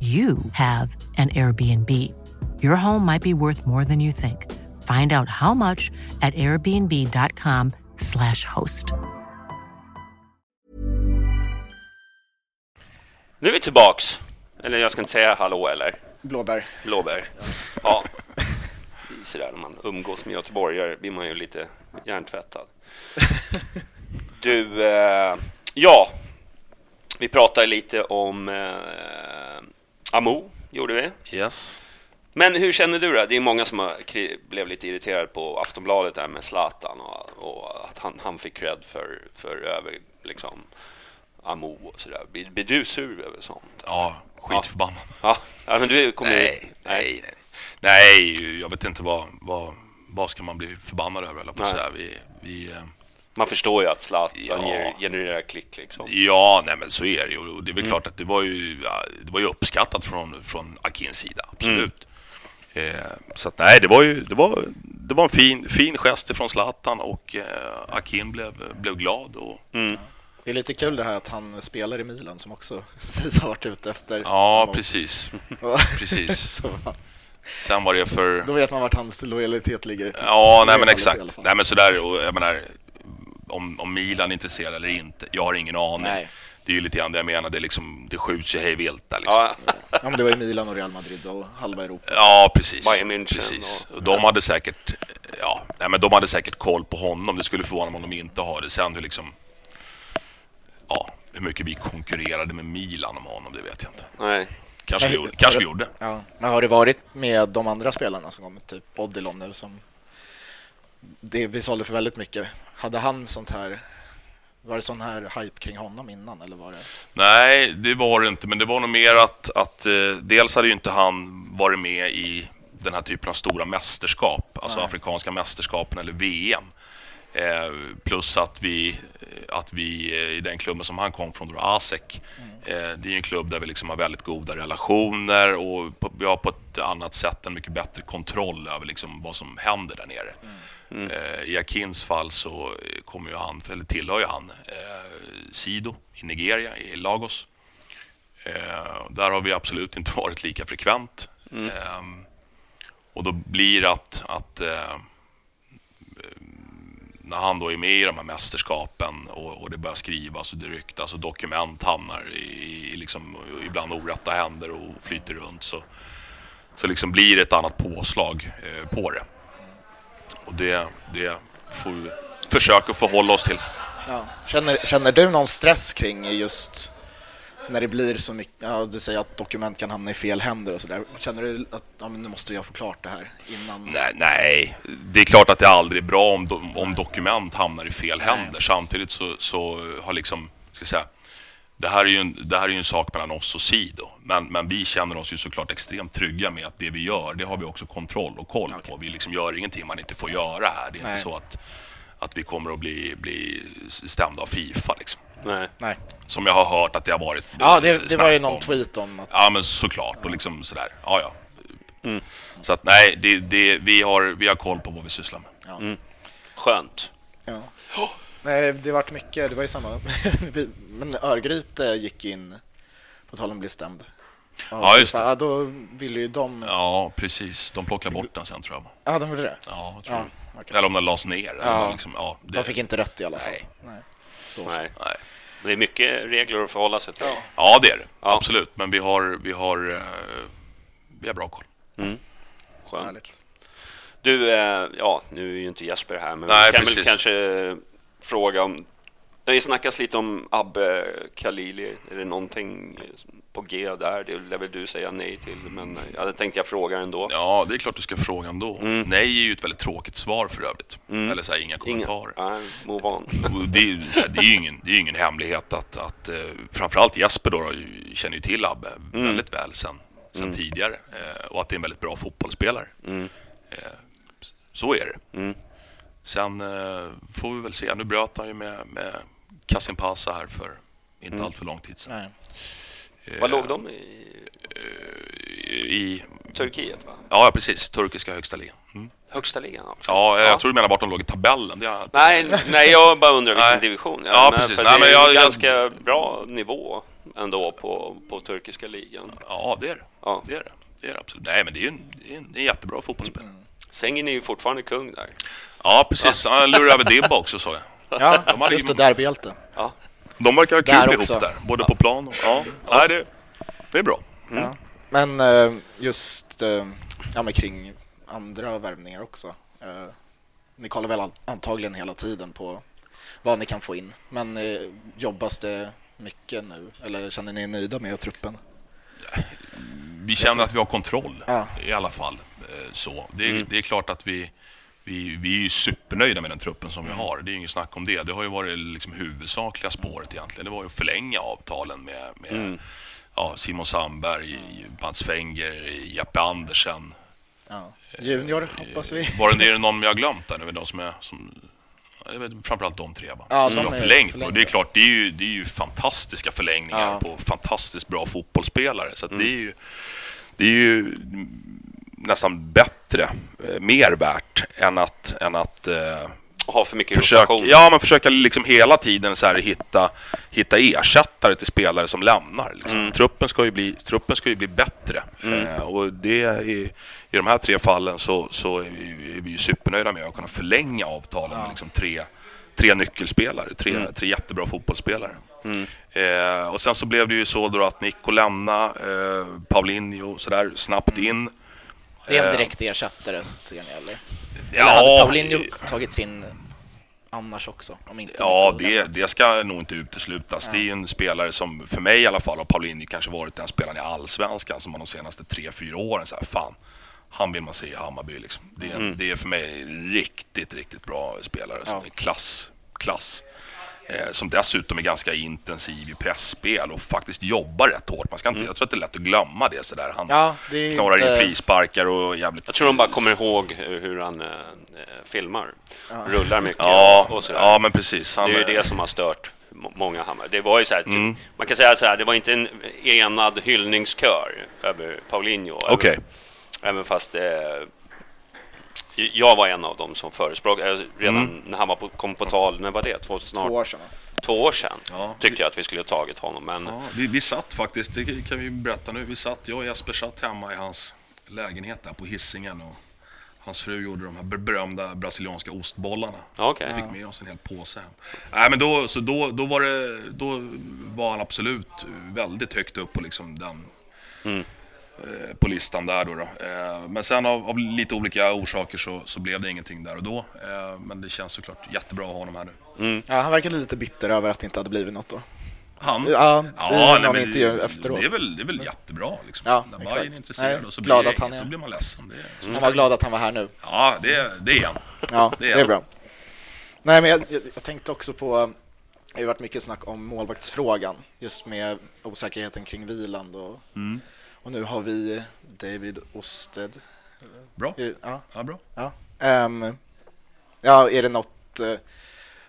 A: you have an Airbnb. Your home might be worth more than you think. Find out how much at airbnb.com/slash host.
D: Nu är vi tillbaks. Eller jag ska inte säga hallå eller
E: Blåbär.
D: blåbär. Ja, sådär när man umgås med göteborgare blir man ju lite hjärntvättad. Du, eh, ja, vi pratade lite om eh, Amo, gjorde vi.
C: yes.
D: Men hur känner du då? Det är många som har, blev lite irriterade på Aftonbladet där med Zlatan och, och att han, han fick cred för, för över liksom Amo och sådär. Blir, blir du sur över sånt?
C: Ja, skitförbannad.
D: Ja, ja men du kommer ju...
C: Nej, nej, nej. Nej, jag vet inte vad, vad, vad ska man bli förbannad över, eller på
D: Nej.
C: säga. Vi, vi, eh,
D: Man förstår ju att Zlatan
C: Ja.
D: genererar klick liksom.
C: Ja, nej men så är det ju. Och det är väl klart att det var ju, det var ju uppskattat från, från Akins sida, absolut. Eh, så att nej, det var ju det var, det var en fin, fin gest från Zlatan och eh, Akin blev, blev glad. Och,
E: Det är lite kul det här att han spelar i Milan som också sägs ha varit ute efter
C: ja, precis. Precis.
E: Så,
C: Sen var det för...
E: då vet man vart hans lojalitet ligger.
C: Ja, nej men exakt. Nej men sådär, och jag menar, om, om Milan är intresserad eller inte, jag har ingen aning.
E: Nej.
C: Det är ju lite grann det jag menar, det, är liksom, det skjuts ju hej vilt där liksom.
D: Ja,
E: Ja, men det var ju Milan och Real Madrid och halva Europa.
C: Ja, precis.
D: Bayern München
C: precis.
D: och-
C: de hade säkert, ja, nej, men de hade säkert koll på honom. Det skulle förvåna mig om de inte har det. Sen hur liksom, ja, hur mycket vi konkurrerade med Milan om honom, det vet jag inte.
D: nej.
C: Kanske vi gjorde. Kanske vi gjorde.
E: Ja, men har det varit med de andra spelarna som kommer, typ Odilon nu som det vi sålde för väldigt mycket. Hade han sånt här, var det sån här hype kring honom innan eller var det?
C: Nej, det var det inte. Men det var nog mer att, att eh, dels hade ju inte han varit med i den här typen av stora mästerskap, alltså afrikanska mästerskapen eller VM. Eh, plus att vi, att vi eh, i den klubben som han kom från, då, ASEC, eh, det är en klubb där vi liksom har väldigt goda relationer och på, vi har på ett annat sätt en mycket bättre kontroll över liksom vad som händer där nere. Eh, I Akins fall så eh, kommer ju han, eller tillhör ju han, eh, Sido i Nigeria, i Lagos. Eh, där har vi absolut inte varit lika frekvent. Eh, och då blir det att, att eh, när han då är med i de här mästerskapen och, och det börjar skrivas och det ryktas och dokument hamnar i, i liksom, ibland orätta händer och flyter runt så, så liksom blir det ett annat påslag eh, på det. Och det, det får vi försöka förhålla oss till.
E: Ja. Känner, känner du någon stress kring just när det blir så mycket, ja, du säger att dokument kan hamna i fel händer och sådär. Känner du att ja, nu måste jag få klart det här innan?
C: Nej, nej, det är klart att det aldrig är bra om, do, om dokument hamnar i fel
E: Nej.
C: händer. Samtidigt så, så har liksom, ska jag säga, det här är ju en, det här är en sak mellan oss och Sido. Men, men vi känner oss ju såklart extremt trygga med att det vi gör, det har vi också kontroll och koll på. Vi liksom gör ingenting man inte får göra här. Det är
E: Nej.
C: inte så att, att vi kommer att bli, bli stämda av Fifa liksom.
D: nej.
E: Nej.
C: Som jag har hört att det har varit
E: Ja, det, det var ju
C: om.
E: någon tweet om att...
C: Ja, men såklart. Och liksom sådär. Ja, ja.
D: Mm.
C: Så att nej, det, det, vi, har, vi har koll på vad vi sysslar med.
D: Skönt.
E: Ja. Nej, det vart mycket, det var ju samma. Men Örgryte gick in, på tal om att bli stämd.
C: Ja, just det.
E: Ja, då ville ju de...
C: Ja, precis. De plockade bort den sen tror jag.
E: Ja, de gjorde det?
C: Ja, jag tror
E: Ja, okej.
C: Eller om den lades ner.
E: Ja.
C: liksom, ja, det,
E: De fick inte rätt i alla fall.
C: Nej.
E: Nej.
D: Nej.
C: Nej.
D: Men det är mycket regler att förhålla sig till.
C: Ja, det är det.
D: Ja.
C: Absolut. Men vi har, vi har, eh, vi har bra koll.
D: Skönt.
E: Härligt.
D: Du, eh, ja, nu är ju inte Jesper här, men
C: Nej,
D: vi kan väl kanske fråga om... Det har ju snackats lite om Abbe Khalili. Är det någonting på G där? Det lär väl du säga nej till, men ja, det tänkte jag fråga ändå.
C: Ja, det är klart du ska fråga ändå.
D: Mm.
C: Nej är ju ett väldigt tråkigt svar för övrigt.
D: Mm.
C: Eller så här, inga
D: Inga,
C: kommentarer.
D: nej, move on.
C: Det, är, här, det är ju ingen, det är ingen hemlighet att, att eh, framförallt Jesper då, ju- känner ju till Abbe
D: Mm.
C: väldigt väl sen, sen tidigare. Eh, och att det är en väldigt bra fotbollsspelare.
D: Mm.
C: Eh, så är det.
D: Mm.
C: Sen eh, får vi väl se. Nu bröt han ju med, med Kasim Pasa här för inte
D: Mm.
C: allt för lång tid sedan.
E: Nej.
C: Eh,
D: Vad låg de i?
C: I,
D: Turkiet, va?
C: ja, precis. Turkiska högsta ligan. Mm.
D: Högsta ligan också?
C: Ja, jag
D: Ja.
C: tror du menar vart de låg i tabellen. Det är,
D: Nej, nej, jag bara undrar vilken
C: Nej.
D: division.
C: Ja,
D: men
C: precis. Nej,
D: det
C: men
D: är
C: jag-
D: en
C: jag-
D: ganska bra nivå ändå på, på turkiska ligan.
C: Ja, det är det.
D: Ja.
C: Det är det. Det är det absolut. Nej, men det är ju en, det är en, det är en jättebra fotbollsspelare.
D: Sengen är ju fortfarande kung där.
C: Ja, precis. Han lurar över Dibba också, så jag.
E: Ja,
C: De hade
E: just
C: ju-
E: det, derbyhjälte.
D: Ja.
C: De verkar ha
E: Där
C: kul ihop
E: också.
C: där, både på plan och... Ja, Nej, det, det är bra.
E: Ja. Men eh, just eh, ja, men kring andra värvningar också. Eh, ni kollar väl an- antagligen hela tiden på vad ni kan få in. Men jobbas det mycket nu? Eller känner ni er nöjda med truppen?
C: Vi känner att vi har kontroll
E: Ja.
C: i alla fall. Så. Det, är, det är klart att vi, vi, vi är ju supernöjda med den truppen som vi har. Det är inget snack om det. Det har ju varit liksom huvudsakliga spåret egentligen. Det var ju att förlänga avtalen med, med ja, Simon Sandberg, Mats Fenger, Jeppe Andersen.
E: Ja. Junior hoppas vi.
C: Var det, är det någon vi har glömt där nu? De som är, som, jag framförallt de tre va?
E: Ja,
C: som
E: de
C: har förlängt.
E: förlängda.
C: Och det är klart, det är ju, det är ju fantastiska förlängningar
E: Ja.
C: på fantastiskt bra fotbollsspelare. Så
E: Mm.
C: det är ju, det är ju nästan bättre, eh, mer värt än att, än att eh,
D: ha för mycket rotation.
C: ja, men försöka liksom hela tiden så här hitta, hitta ersättare till spelare som lämnar. Liksom.
D: Mm.
C: Truppen, ska ju bli, truppen ska ju bli bättre. Eh, och det i, I de här tre fallen så, så är, vi, ju supernöjda med att kunna förlänga avtalen med liksom tre, tre nyckelspelare, tre,
D: Mm.
C: tre jättebra fotbollsspelare. Eh, och sen så blev det ju så då att Nico lämna, eh, Paulinho sådär snabbt in.
E: Det är en
C: Eh,
E: direkt ersättare ser ni eller?
C: Ja,
E: Eller hade Paulinho tagit sin annars också? Om inte
C: Ja, det, det ska nog inte uteslutas. Det är ju en spelare som, för mig i alla fall, har Paulinho kanske varit den spelaren i Allsvenskan som man de senaste tre, fyra åren så här, fan, han vill man se i Hammarby liksom. Det är, det är för mig en riktigt, riktigt bra spelare.
E: Ja.
C: Ja. Klass, klass. Eh, som dessutom är ganska intensiv i pressspel och faktiskt jobbar rätt hårt. Man ska inte, Jag tror att det är lätt att glömma det sådär. Han
E: Ja, det är
C: knorrar
E: inte-
C: in frisparkar och jävligt...
D: Jag tror de bara kommer ihåg hur han eh, eh, filmar. Rullar mycket
C: Ja,
D: och sådär.
C: ja men precis.
D: Det
C: Han,
D: är ju
C: är-
D: det som har stört må- många Hammar. Det var ju så här, typ,
C: Mm.
D: man kan säga så här, det var inte en enad hyllningskör över Paulinho.
C: Okej.
D: Även, även fast eh, jag var en av dem som förespråkade, eh, redan
C: Mm.
D: när han var på, kom på tal, när var det? Två, snart,
E: Två år sedan.
D: två år sedan
C: Ja.
D: tyckte jag att vi skulle ha tagit honom. Men
C: Ja, vi, vi satt faktiskt, det kan vi berätta nu, vi satt, jag och Jesper satt hemma i hans lägenhet där på Hisingen och hans fru gjorde de här berömda brasilianska ostbollarna.
D: Okej.
C: Vi fick med oss en hel påse hem. Nej men då, så då, då var det, då var han absolut väldigt högt upp på liksom den
D: Mm.
C: Eh, på listan där då. då. Eh, Men sen av, av lite olika orsaker så, så blev det ingenting där och då. Eh, Men det känns såklart jättebra att ha honom här nu.
E: Ja, han verkade lite bitter över att det inte hade blivit något då.
C: Han?
E: Ja, i
C: nej,
E: någon
C: men
E: intervju efteråt.
C: Det är väl, det är väl jättebra liksom.
E: Ja,
C: När. Bayern är intresserad
E: Nej,
C: och så blir
E: glad
C: det
E: att han
C: inget,
E: är-
C: då blir man ledsen. Det är,
E: Han var glad att han var här nu.
C: Ja, det, det är han.
E: Ja,
C: Det
E: det
C: är
E: är,
C: han.
E: bra. Nej, men jag, jag, jag tänkte också på, det har varit mycket snack om målvaktsfrågan, just med osäkerheten kring Viland och,
C: Mm.
E: Och nu har vi David Osted.
C: Bra.
E: Ja,
C: Ja, bra.
E: ja. Ehm, ja, är det något, eh,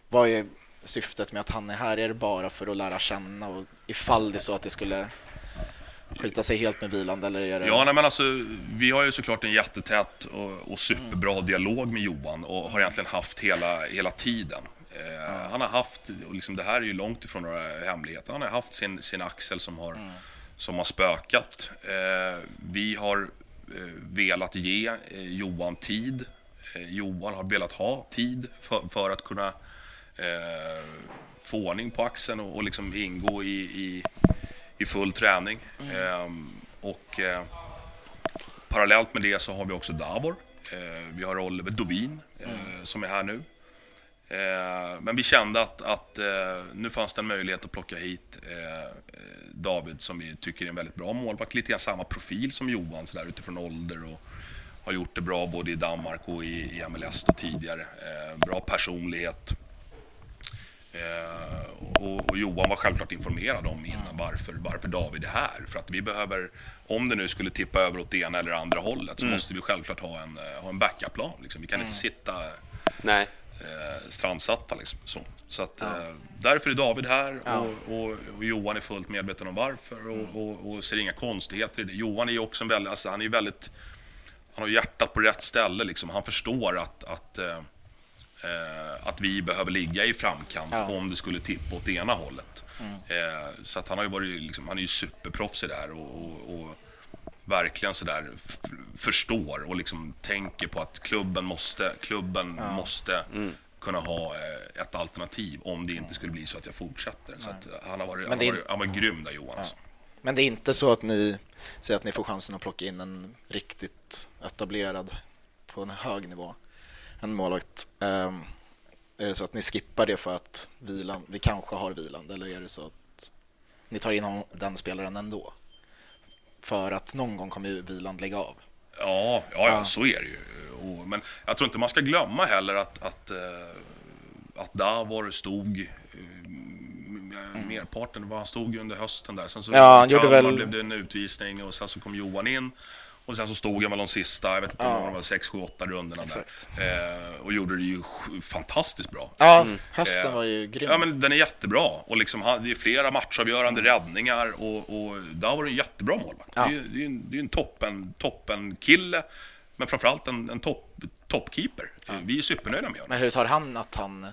E: vad är syftet med att han är här? Är det bara för att lära känna och ifall det är så att det skulle skita sig helt med Viland eller är det...
C: Ja, nej, men alltså, vi har ju såklart en jättetät och, och superbra dialog med Johan och har egentligen haft hela, hela tiden. Eh, Han har haft, och liksom, det här är ju långt ifrån några hemligheter, han har haft sin, sin axel som har, som har spökat. Eh, vi har eh, velat ge eh, Johan tid. Eh, Johan har velat ha tid för, för att kunna eh, få ordning på axeln och, och liksom ingå i, i, i full träning. Ehm, och eh, parallellt med det så har vi också Davor. Eh, vi har Oliver Dovin eh, som är här nu. Eh, men vi kände att, att eh, nu fanns det en möjlighet att plocka hit eh, David som vi tycker är en väldigt bra målvakt. Lite grann samma profil som Johan så där, utifrån ålder och har gjort det bra både i Danmark och i, i MLS då tidigare. Bra personlighet. Och, och Johan var självklart informerad om innan varför, varför David är här. För att vi behöver, om det nu skulle tippa över åt det ena eller andra hållet, så måste vi självklart ha en, ha en backup-plan. Liksom. Vi kan inte sitta
D: nej.
C: Eh, strandsatta. Liksom, så så att, eh, därför är David här och, och, och Johan är fullt medveten om varför och, och, och ser inga konstigheter i det. Johan är ju också en väldigt, alltså, han är väldigt, han har hjärtat på rätt ställe liksom. Han förstår att, att, eh, eh, att vi behöver ligga i framkant
E: Ja.
C: om det skulle tippa åt det ena hållet. Eh, så att han har ju varit, liksom, han är ju superproffs i det här och verkligen sådär förstår och liksom tänker på att klubben måste, klubben måste kunna ha eh, ett alternativ om det inte skulle bli så att jag fortsätter. Så att eh, han har varit, han
E: är-
C: varit, han var grym där Johan. Alltså.
E: Men det är inte så att ni säger att ni får chansen att plocka in en riktigt etablerad på en hög nivå, en målvakt. Ehm, är det så att ni skippar det för att vilan, vi kanske har viland eller är det så att ni tar in den spelaren ändå? För att någon gång kommer ju viland lägga av.
C: Ja, ja, ja, så är det ju. Men jag tror inte man ska glömma heller att, att, eh, att Davor stod eh, merparten, var han stod ju under hösten där. Sen så
E: Ja, han gjorde väl-
C: blev det en utvisning och sen så kom Johan in. Och sen så stod han väl de sista, jag vet inte om det var 6, 7, 8 rundorna
E: Exakt.
C: där. Eh, och gjorde det ju fantastiskt bra.
E: Ja, hösten
C: Eh,
E: var ju grym.
C: Ja men den är jättebra och liksom, han- det är flera matchavgörande räddningar och, och där var det en jättebra målvakt.
E: Ja.
C: Det, är, det, är en, det är en toppen, toppen kille men framförallt en, en topp, toppkeeper. Vi är supernöjda med honom.
E: Men hur tar han att han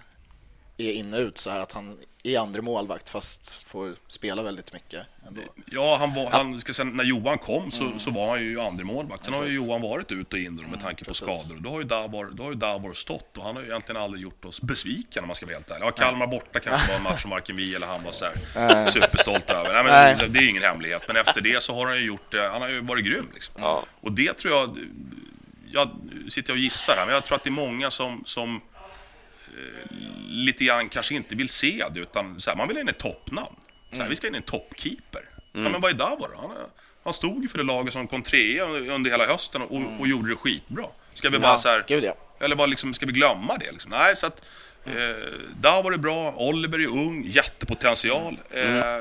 E: är in och ut så här att han är andra målvakt fast får spela väldigt mycket ändå?
C: Ja, han var, han, ska säga, när Johan kom så,
E: Mm.
C: så var han ju andra målvakt. Sen har ju Johan varit ut och in med tanke på
E: precis.
C: skador. Då har ju Davor, då har ju Davor stått och han har ju egentligen aldrig gjort oss besvikna om man ska vara helt ärlig. Ja, Kalmar borta kanske var en match som varken vi eller han var så här superstolt över. Nej, men
E: Nej.
C: Det är ju ingen hemlighet. Men efter det så har han ju gjort det, han har ju varit grym liksom.
D: Ja.
C: Och det tror jag, jag sitter och gissar här, men jag tror att det är många som, som lite grann kanske inte vill se det, utan så här, man vill ha in ett toppnamn. Så här, Vi ska in en toppkeeper. Ja, men vad är Davor då? Han, han stod ju för det laget som kom trea under hela hösten och, och gjorde det skitbra. Ska vi bara så här,
E: ja.
C: eller bara liksom, ska vi glömma det? Liksom? Nej, så att eh, Davor är bra, Oliver är ung, jättepotential. Eh,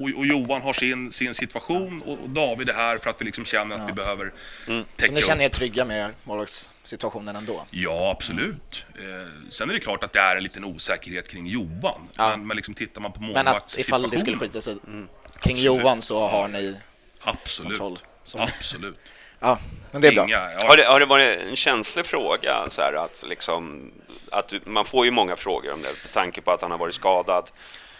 C: och, och Johan har sin, sin situation och, och David är här för att vi liksom känner att vi behöver
E: Så
C: täcka
E: ni
C: upp.
E: känner er trygga med målvaktssituationen ändå?
C: Ja, absolut. Eh, sen är det klart att det är en liten osäkerhet kring Johan. Men, men liksom tittar man på
E: Men att ifall det skulle
C: målvaktssituationen.
E: skita sig
C: Mm.
E: kring Johan så har ni
C: Absolut.
E: kontroll. Så,
C: Absolut.
E: Ja, men det är bra.
C: Inga, ja,
D: Har det, har det varit en känslig fråga? Så här, att liksom, att du, man får ju många frågor om det, med tanke på att han har varit skadad.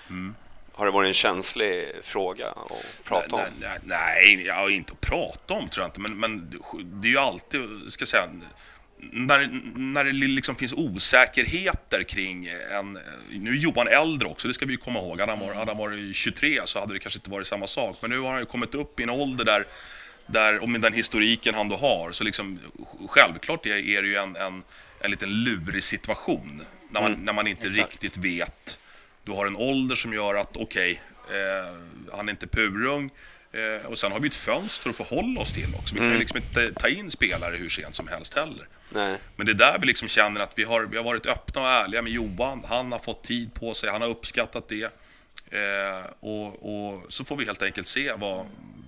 C: Mm.
D: Har det varit en känslig fråga att prata om?
C: Nej, nej, nej ja, inte att prata om tror jag inte, men, men det är ju alltid, ska jag säga, när, när det liksom finns osäkerheter kring en... Nu är Johan äldre också, det ska vi ju komma ihåg. Hade han varit, hade han varit 23 så hade det kanske inte varit samma sak. Men nu har han ju kommit upp i en ålder där, där och med den historiken han då har, så liksom självklart är, det ju en, en, en liten lurig situation. När man, när man inte
E: Exakt.
C: riktigt vet. Du har en ålder som gör att, okej, eh, han är inte purung. Eh, och sen har vi ett fönster att förhålla oss till också. Vi kan ju liksom inte ta in spelare hur sent som helst heller.
D: Nej.
C: Men det är där vi liksom känner att vi har, vi har varit öppna och ärliga med Johan. Han har fått tid på sig, han har uppskattat det. Eh, och, och så får vi helt enkelt se vad,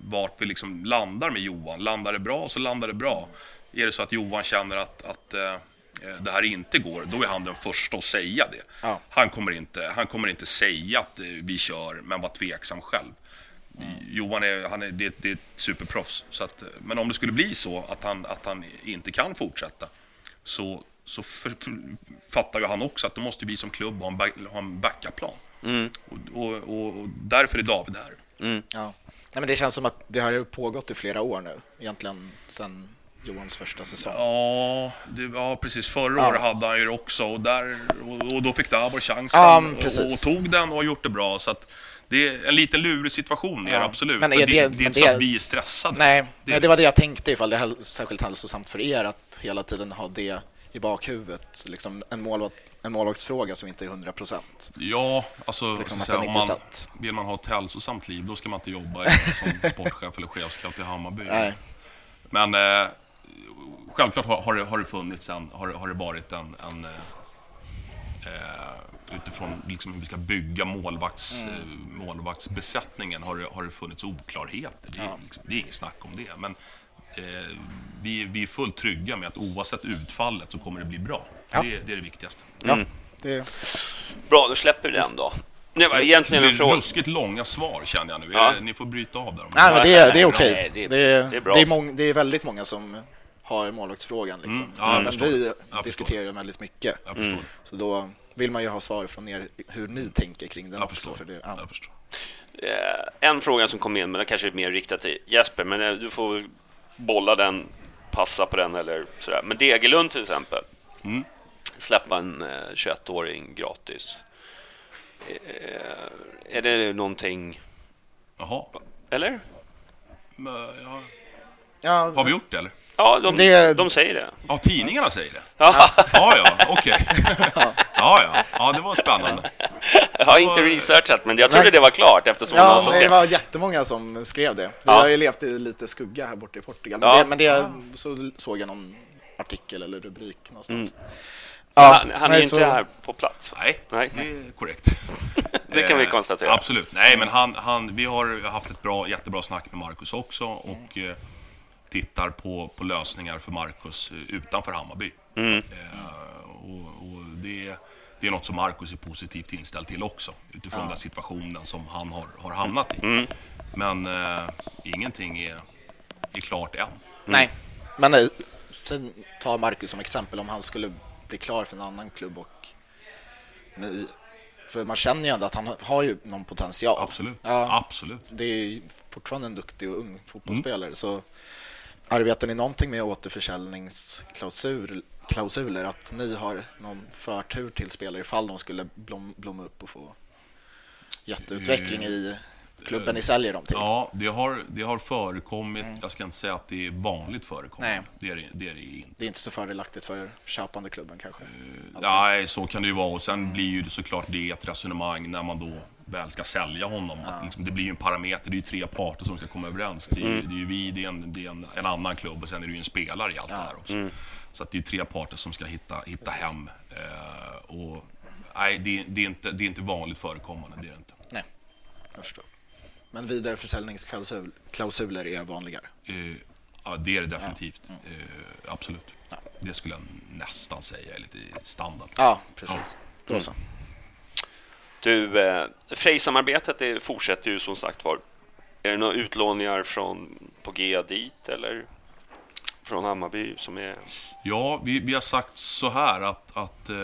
C: vart vi liksom landar med Johan. Landar det bra så landar det bra. Är det så att Johan känner att, att eh, det här inte går, då är han den första att säga det.
E: Ja.
C: Han, kommer inte, han kommer inte säga att eh, vi kör, men vara tveksam själv. Johan är, han är, det, det är ett superproffs. Så att, men om det skulle bli så att han, att han inte kan fortsätta så, så för, för, fattar ju han också att då måste vi som klubb ha en, back, ha en backup-plan. Och, och, och, och därför är David här.
E: Ja. Nej, men det känns som att det har pågått i flera år nu, egentligen sedan Johans första säsong.
C: Ja, det, ja precis. Förra
E: Ja.
C: året hade han ju det också och, där, och, och då fick Davor chansen
E: Ja, men
C: och, och tog den och har gjort det bra. Så att det är en liten lurig situation, är det
E: Ja.
C: absolut.
E: Men
C: Men,
E: är
C: det,
E: det-
C: det, är
E: men
C: inte
E: det-
C: så att vi är stressade.
E: Nej,
C: det,
E: nej, det var det jag tänkte ifall det är särskilt hälsosamt för er att hela tiden ha det i bakhuvudet. Liksom en, målvakt, en målvaktsfråga som inte är 100 procent.
C: Ja, alltså
E: liksom
C: så
E: den
C: säga, om man,
E: satt.
C: vill man ha ett hälsosamt liv, då ska man inte jobba som sportchef eller chefscout i Hammarby.
E: Nej.
C: Men eh, självklart har, har, det, har det funnits en, har, har det varit en, en eh, eh, utifrån liksom hur vi ska bygga målvakts,
E: Mm.
C: eh, målvaktsbesättningen har det, har det funnits oklarheter. Det är, liksom, det är inget snack om det. Men eh, vi, vi är fullt trygga med att oavsett utfallet så kommer det bli bra.
E: Ja.
C: Det, det är det viktigaste.
E: Ja, det,
D: Bra, då släpper vi den då. Det var
C: Det
D: egentligen en fråga.
C: ruskigt långa svar känner jag nu.
D: Ja.
C: Ni får bryta av där.
E: nej, men det, är- det är okej.
D: Nej, det-
E: Det, är-
D: det är bra.
E: det, är mång- det är väldigt många som har målvaktsfrågan. Liksom.
C: Mm, ja, jag
E: Men vi
C: Jag
E: diskuterar den väldigt mycket.
C: Jag förstår.
E: Så då vill man ju ha svar från er hur ni tänker kring den
C: Jag
E: också.
C: förstår.
E: För det, ja.
C: Jag förstår.
D: Eh, En fråga som kom in, men det kanske är mer riktat till Jesper, men eh, du får bolla den, passa på den eller sådär. Men Degerlund till exempel,
C: Mm.
D: släppa en eh, 21-åring gratis. Eh, Är det någonting,
C: Jaha.
D: eller?
C: Men, ja.
E: Ja,
C: Har vi gjort det eller?
D: Ja, de,
E: Det-
D: de säger det.
C: Ja, tidningarna säger det.
D: Ja.
C: Ja, ja, okej. Ja, ja. Ja, det var spännande.
D: Jag har inte researchat, men jag trodde
E: Nej.
D: det var klart eftersom
E: Ja,
D: så
E: det var jättemånga som skrev det. Vi
D: Ja.
E: har ju levt i lite skugga här borta i Portugal. Men,
D: Ja.
E: det, men det så såg jag någon artikel eller rubrik någonstans.
D: han, han är
E: nej,
D: ju
E: så-
D: inte här på plats.
C: Nej,
D: Nej.
C: det är korrekt.
D: Det kan vi
C: Eh, tittar på, på lösningar för Marcus eh, utanför Hammarby.
D: Mm.
C: Eh, och, och det, det är något som Marcus är positivt inställd till också, utifrån den situationen som han har, har hamnat i.
D: Mm.
C: Men eh, ingenting är, är klart än.
E: Nej, men eh, sen ta Marcus som exempel om han skulle bli klar för en annan klubb och ni, för man känner ju ändå att han har ju någon potential.
C: Absolut.
E: Ja,
C: Absolut.
E: det är ju fortfarande en duktig och ung fotbollsspelare så arbetar ni någonting med återförsäljningsklausuler klausuler, att ni har någon förtur till spelare ifall de skulle blom, blomma upp och få jätteutveckling i klubben ni säljer dem till?
C: Ja, det har, det har förekommit. Jag ska inte säga att det är vanligt förekommande.
E: Nej.
C: Det är det, är det inte.
E: Det är inte så fördelaktigt för köpande klubben kanske?
C: Nej, så kan det ju vara. Och sen blir ju det såklart det ett resonemang när man då väl ska sälja honom. Att liksom, det blir ju en parameter, det är ju tre parter som ska komma överens. Det är, det är ju vi, det är, en, det är en, en annan klubb och sen är det ju en spelare i allt det här också. Så att det är tre parter som ska hitta, hitta hem. Eh, och, nej, det, det, är inte, det är inte vanligt förekommande, det är det inte.
E: Nej, jag förstår. Men vidareförsäljningsklausuler klausuler är vanligare?
C: Eh, ja, det är det definitivt. Eh, absolut. Det skulle jag nästan säga är lite standard.
E: Ja, precis. Då så.
D: Du, eh, Frej-samarbetet fortsätter ju som sagt var. Är det några utlåningar från på G dit eller från Hammarby som är...
C: Ja, vi, vi har sagt så här att, att eh,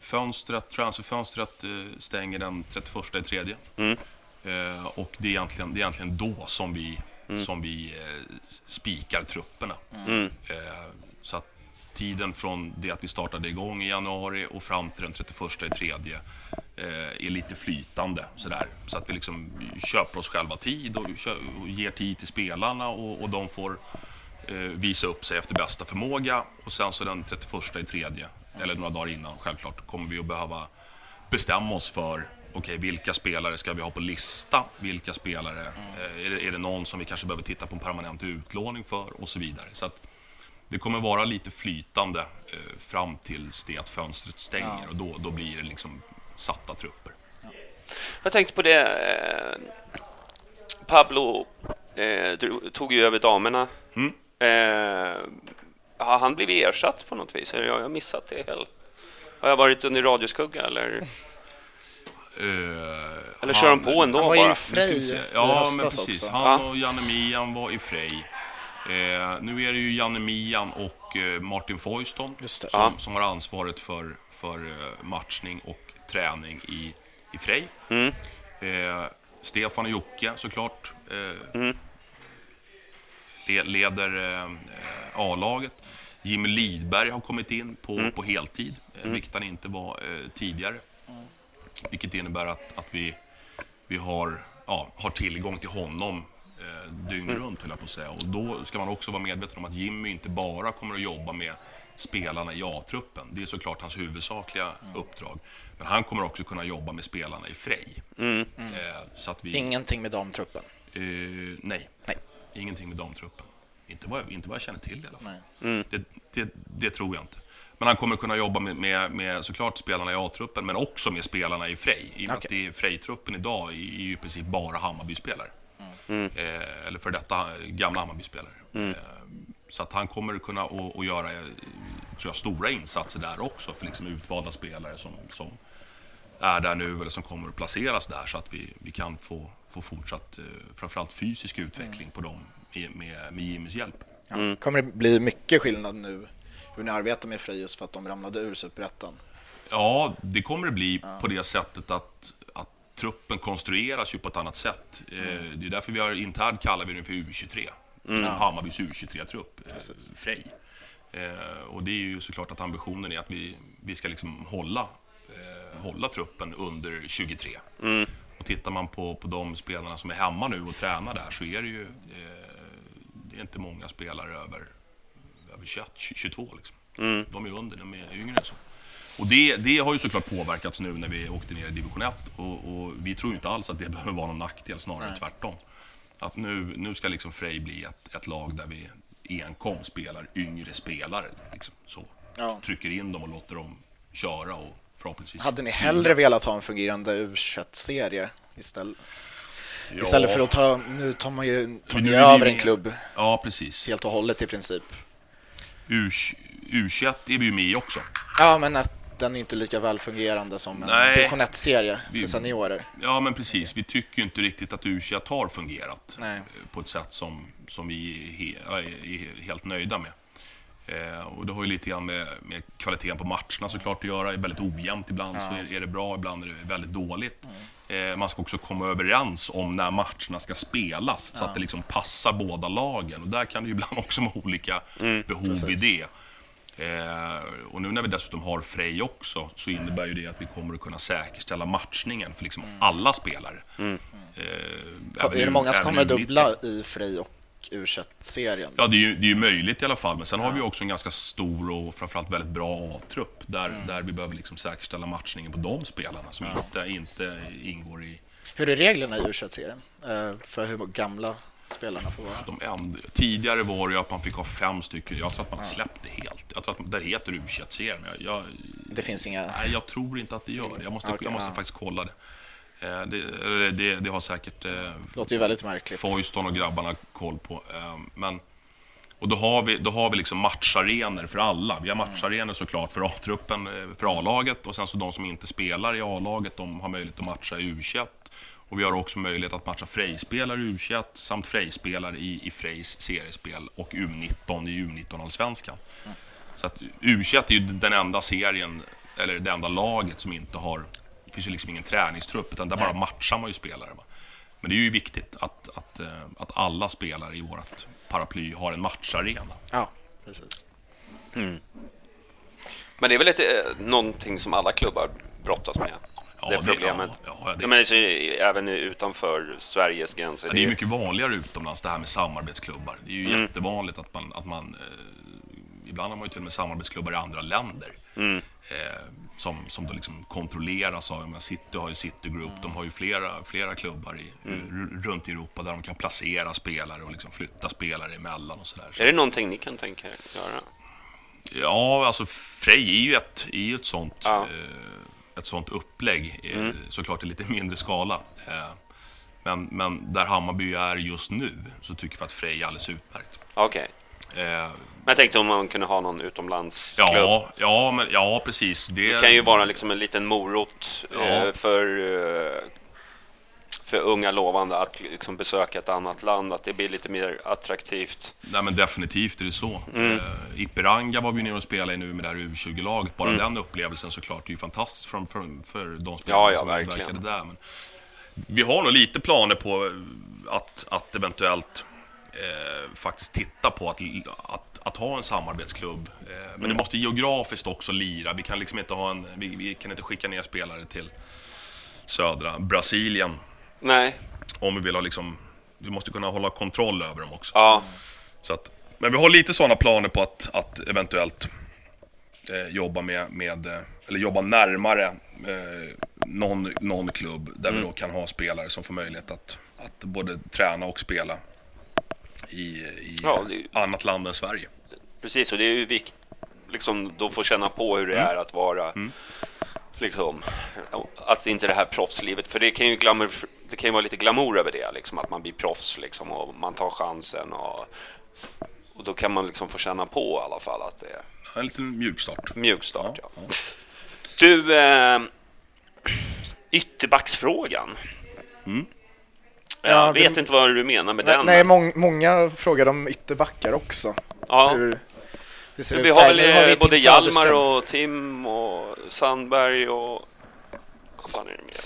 C: fönstret, transferfönstret eh, stänger den 31 i tredje.
D: Mm.
C: Eh, och det är, egentligen, det är egentligen då som vi, som vi eh, spikar trupperna.
D: Mm.
C: Eh, så att tiden från det att vi startade igång i januari och fram till den 31 i tredje är lite flytande. Sådär. Så att vi liksom köper oss själva tid och, ger tid till spelarna och, och de får eh, visa upp sig efter bästa förmåga. Och sen så den 31 i tredje, eller några dagar innan självklart, kommer vi att behöva bestämma oss för okej, vilka spelare ska vi ha på lista? Vilka spelare? Eh, är, det, är det någon som vi kanske behöver titta på en permanent utlåning för? Och så vidare. Så att det kommer vara lite flytande eh, fram tills det att fönstret stänger och då, då blir det liksom satta trupper.
D: Jag tänkte på det. Eh, Pablo eh, tog ju över damerna.
C: Mm.
D: Eh, har han blivit ersatt på något vis? Eller har jag missat det helt? Har jag varit under radioskugga eller?
C: Eh,
D: Eller kör de på ändå
E: Han var
D: bara?
E: i Frej
C: Ja, men precis.
E: också.
C: Han och Janne Mian var i Frej. Eh, nu är det ju Janne Mian och eh, Martin Foyston som,
D: Ja.
C: som har ansvaret för, för eh, matchning och träning i, i Frej.
D: Mm.
C: Eh, Stefan och Jocke såklart eh,
D: Mm.
C: le, leder eh, A-laget. Jimmy Lidberg har kommit in på,
D: Mm.
C: på heltid, eh, vilket han inte var eh, tidigare. Vilket innebär att, att vi, vi har, ja, har tillgång till honom eh, dygnet runt, höll jag på att säga. Och då ska man också vara medveten om att Jimmy inte bara kommer att jobba med spelarna i A-truppen. Det är såklart hans huvudsakliga uppdrag. Men han kommer också kunna jobba med spelarna i Frej.
D: Mm.
C: Eh, så att vi,
E: Ingenting med damtruppen?
C: eh, nej.
E: Nej.
C: ingenting med damtruppen. Inte vad, jag, inte vad jag känner till i alla fall.
D: Mm.
C: Det, det, det tror jag inte. Men han kommer kunna jobba med, med, med såklart spelarna i A-truppen, men också med spelarna i Frej. I och med att det är Frej-truppen idag är ju i princip bara Hammarby-spelare.
D: Mm.
C: Eh, eller för detta gamla Hammarby-spelare. Eh, så att han kommer kunna att att göra eh, tror jag, stora insatser där också för liksom utvalda spelare som, som är där nu eller som kommer att placeras där så att vi, vi kan få, få fortsatt eh, framförallt fysisk utveckling på dem med, med, med Jimmys hjälp.
E: Ja. Kommer det bli mycket skillnad nu hur ni arbetar med Frej just för att de ramlade ur Superettan?
C: Ja, det kommer det bli på det sättet att truppen konstrueras ju på ett annat sätt. Eh, Det är därför vi har internt kallar vi den för U23. Som Hammarbys U23-trupp, eh, Frej. Eh, och det är ju såklart att ambitionen är att vi, vi ska liksom hålla, hålla truppen under 23.
D: Mm.
C: Och tittar man på, på de spelarna som är hemma nu och tränar där så är det ju det är inte många spelare över, över 21, 22 liksom.
D: Mm.
C: De är under, de är yngre än så. Och det, det har ju såklart påverkats nu när vi åkte ner i division 1 och, och vi tror inte alls att det behöver vara någon nackdel, snarare tvärtom. Att nu, nu ska liksom Frej bli ett, ett lag där vi enkom spelar yngre spelare. Liksom, så.
E: Ja.
C: Trycker in dem och låter dem köra och förhoppningsvis...
E: Hade ni hellre velat ha en fungerande U21-serie istället?
C: Ja.
E: Istället för att ta, nu tar man ju, tar
C: nu
E: över en klubb
C: Ja, precis.
E: helt och hållet i princip.
C: U, U21 är vi ju med i också.
E: Ja, men att den är inte lika välfungerande som en
C: Nej.
E: division 1-serie för
C: Vi-
E: seniorer.
C: Ja, men precis. Vi tycker inte riktigt att U21 har fungerat
E: Nej.
C: eh, på ett sätt som, som vi är, he, är är helt nöjda med. Eh, och det har ju lite grann med, med kvaliteten på matcherna såklart att göra. Det är väldigt ojämnt. Ibland så är, är det bra, ibland är det väldigt dåligt. Eh, man ska också komma överens om när matcherna ska spelas så att det liksom passar båda lagen. Och där kan det ju ibland också vara olika behov i det. Eh, och nu när vi dessutom har Frej också så innebär ju det att vi kommer att kunna säkerställa matchningen för liksom alla spelare. Eh,
E: Ja,
C: även
E: är det många som kommer
C: mitt-
E: dubbla i Frej och U21-serien?
C: Ja, det är, ju, det är ju möjligt i alla fall. Men sen har vi också en ganska stor och framförallt väldigt bra A-trupp där,
E: Mm.
C: där vi behöver liksom säkerställa matchningen på de spelarna som inte, inte ingår i
E: Hur är reglerna i U21-serien? Eh, för hur gamla spelarna får vara?
C: de änd- Tidigare var det ju att man fick ha fem stycken. Jag tror att man har släppt det helt. Jag tror att det heter U21-serien. men Jag, jag,
E: Det finns inga...
C: nej, jag tror inte att det gör det. Jag måste,
E: Okej,
C: jag måste
E: ja.
C: faktiskt kolla det. Eh, Det, det, det har säkert eh,
E: Det låter ju väldigt märkligt.
C: Foyston och grabbarna koll på. Eh, Men, och då har vi, då har vi liksom matcharenor för alla. Vi har matcharenor såklart för A-truppen, för A-laget och sen så de som inte spelar i A-laget, de har möjlighet att matcha i U21. Och vi har också möjlighet att matcha Frej-spelare i U21 samt Frej-spelare i, i Frejs seriespel och U19 i U19-allsvenskan. Så att U21 är ju den enda serien, eller det enda laget som inte har... Det finns ju liksom ingen träningstrupp, utan där bara matchar man ju spelare. Va? Men det är ju viktigt att, att, eh, att alla spelare i vårt paraply har en matcharena.
E: Ja, precis.
D: Men det är väl lite, eh, någonting som alla klubbar brottas med?
C: Ja,
D: det
C: det-
D: problemet.
C: ja, ja, det-
D: Ja, men så, är det även utanför Sveriges gränser.
C: Det är ju mycket vanligare utomlands det här med samarbetsklubbar. Det är ju
D: Mm.
C: jättevanligt att man, att man eh, ibland har man ju till och med samarbetsklubbar i andra länder.
D: Mm.
C: Eh, som, som då liksom kontrolleras av, menar, City har ju City Group, de har ju flera, flera klubbar i,
D: Mm.
C: r- runt i Europa där de kan placera spelare och liksom flytta spelare emellan och sådär.
D: Är det någonting ni kan tänka er göra?
C: Ja, alltså Frej är ju ett, är ju ett sånt,
D: Ja.
C: eh, ett sånt upplägg. Eh, Såklart i lite mindre skala. Eh, men, men där Hammarby är just nu så tycker vi att Frej är alldeles utmärkt.
D: Okej.
C: Eh,
D: Men jag tänkte om man kunde ha någon utomlandsklubb.
C: ja, ja, men, ja, precis. Det,
D: Det kan ju vara liksom en liten morot
C: Ja.
D: eh, för, eh, för unga lovande att liksom besöka ett annat land, att det blir lite mer attraktivt.
C: Nej, men definitivt är det så.
D: Mm.
C: Eh, Ipiranga var vi nere och spelade i nu med det här U20-laget. Bara
D: Mm.
C: den upplevelsen såklart är ju fantastisk för, för, för de
D: Ja,
C: spelarna
D: ja,
C: som
D: verkligen.
C: medverkade där. Men vi har nog lite planer på att, att eventuellt eh, faktiskt titta på att, att, att ha en samarbetsklubb. Eh, men
D: Mm.
C: det måste geografiskt också lira. Vi kan liksom inte ha en, vi, vi kan inte skicka ner spelare till södra Brasilien
D: Nej,
C: om vi vill ha liksom, vi måste kunna hålla kontroll över dem också.
D: ja,
C: Så att, men vi har lite sådana planer på att, att eventuellt eh, jobba med, med, eh, eller jobba närmare eh, någon, någon klubb där
D: Mm.
C: vi då kan ha spelare som får möjlighet att, att både träna och spela i, i
D: Ja, det
C: annat land än Sverige.
D: precis. Och det är ju viktigt, liksom, de får känna på hur det
C: Mm.
D: är att vara, liksom, att inte det här proffslivet, för det kan ju glamour, det kan ju vara lite glamour över det, liksom, att man blir proffs liksom, och man tar chansen och, och då kan man liksom få känna på i alla fall att det är
C: En liten mjukstart.
D: mjukstart. Ja, Du, eh, ytterbacksfrågan. Jag
E: Ja,
D: vet
E: det-
D: inte vad du menar med
E: Nej,
D: den.
E: nej
D: men-
E: mång- många frågar om ytterbackar också.
D: ja.
E: Hur det ser
D: Men
E: ut
D: vi har väl
E: har vi
D: eh, både Hjalmar och Tim och Sandberg och... Vad fan är det mer?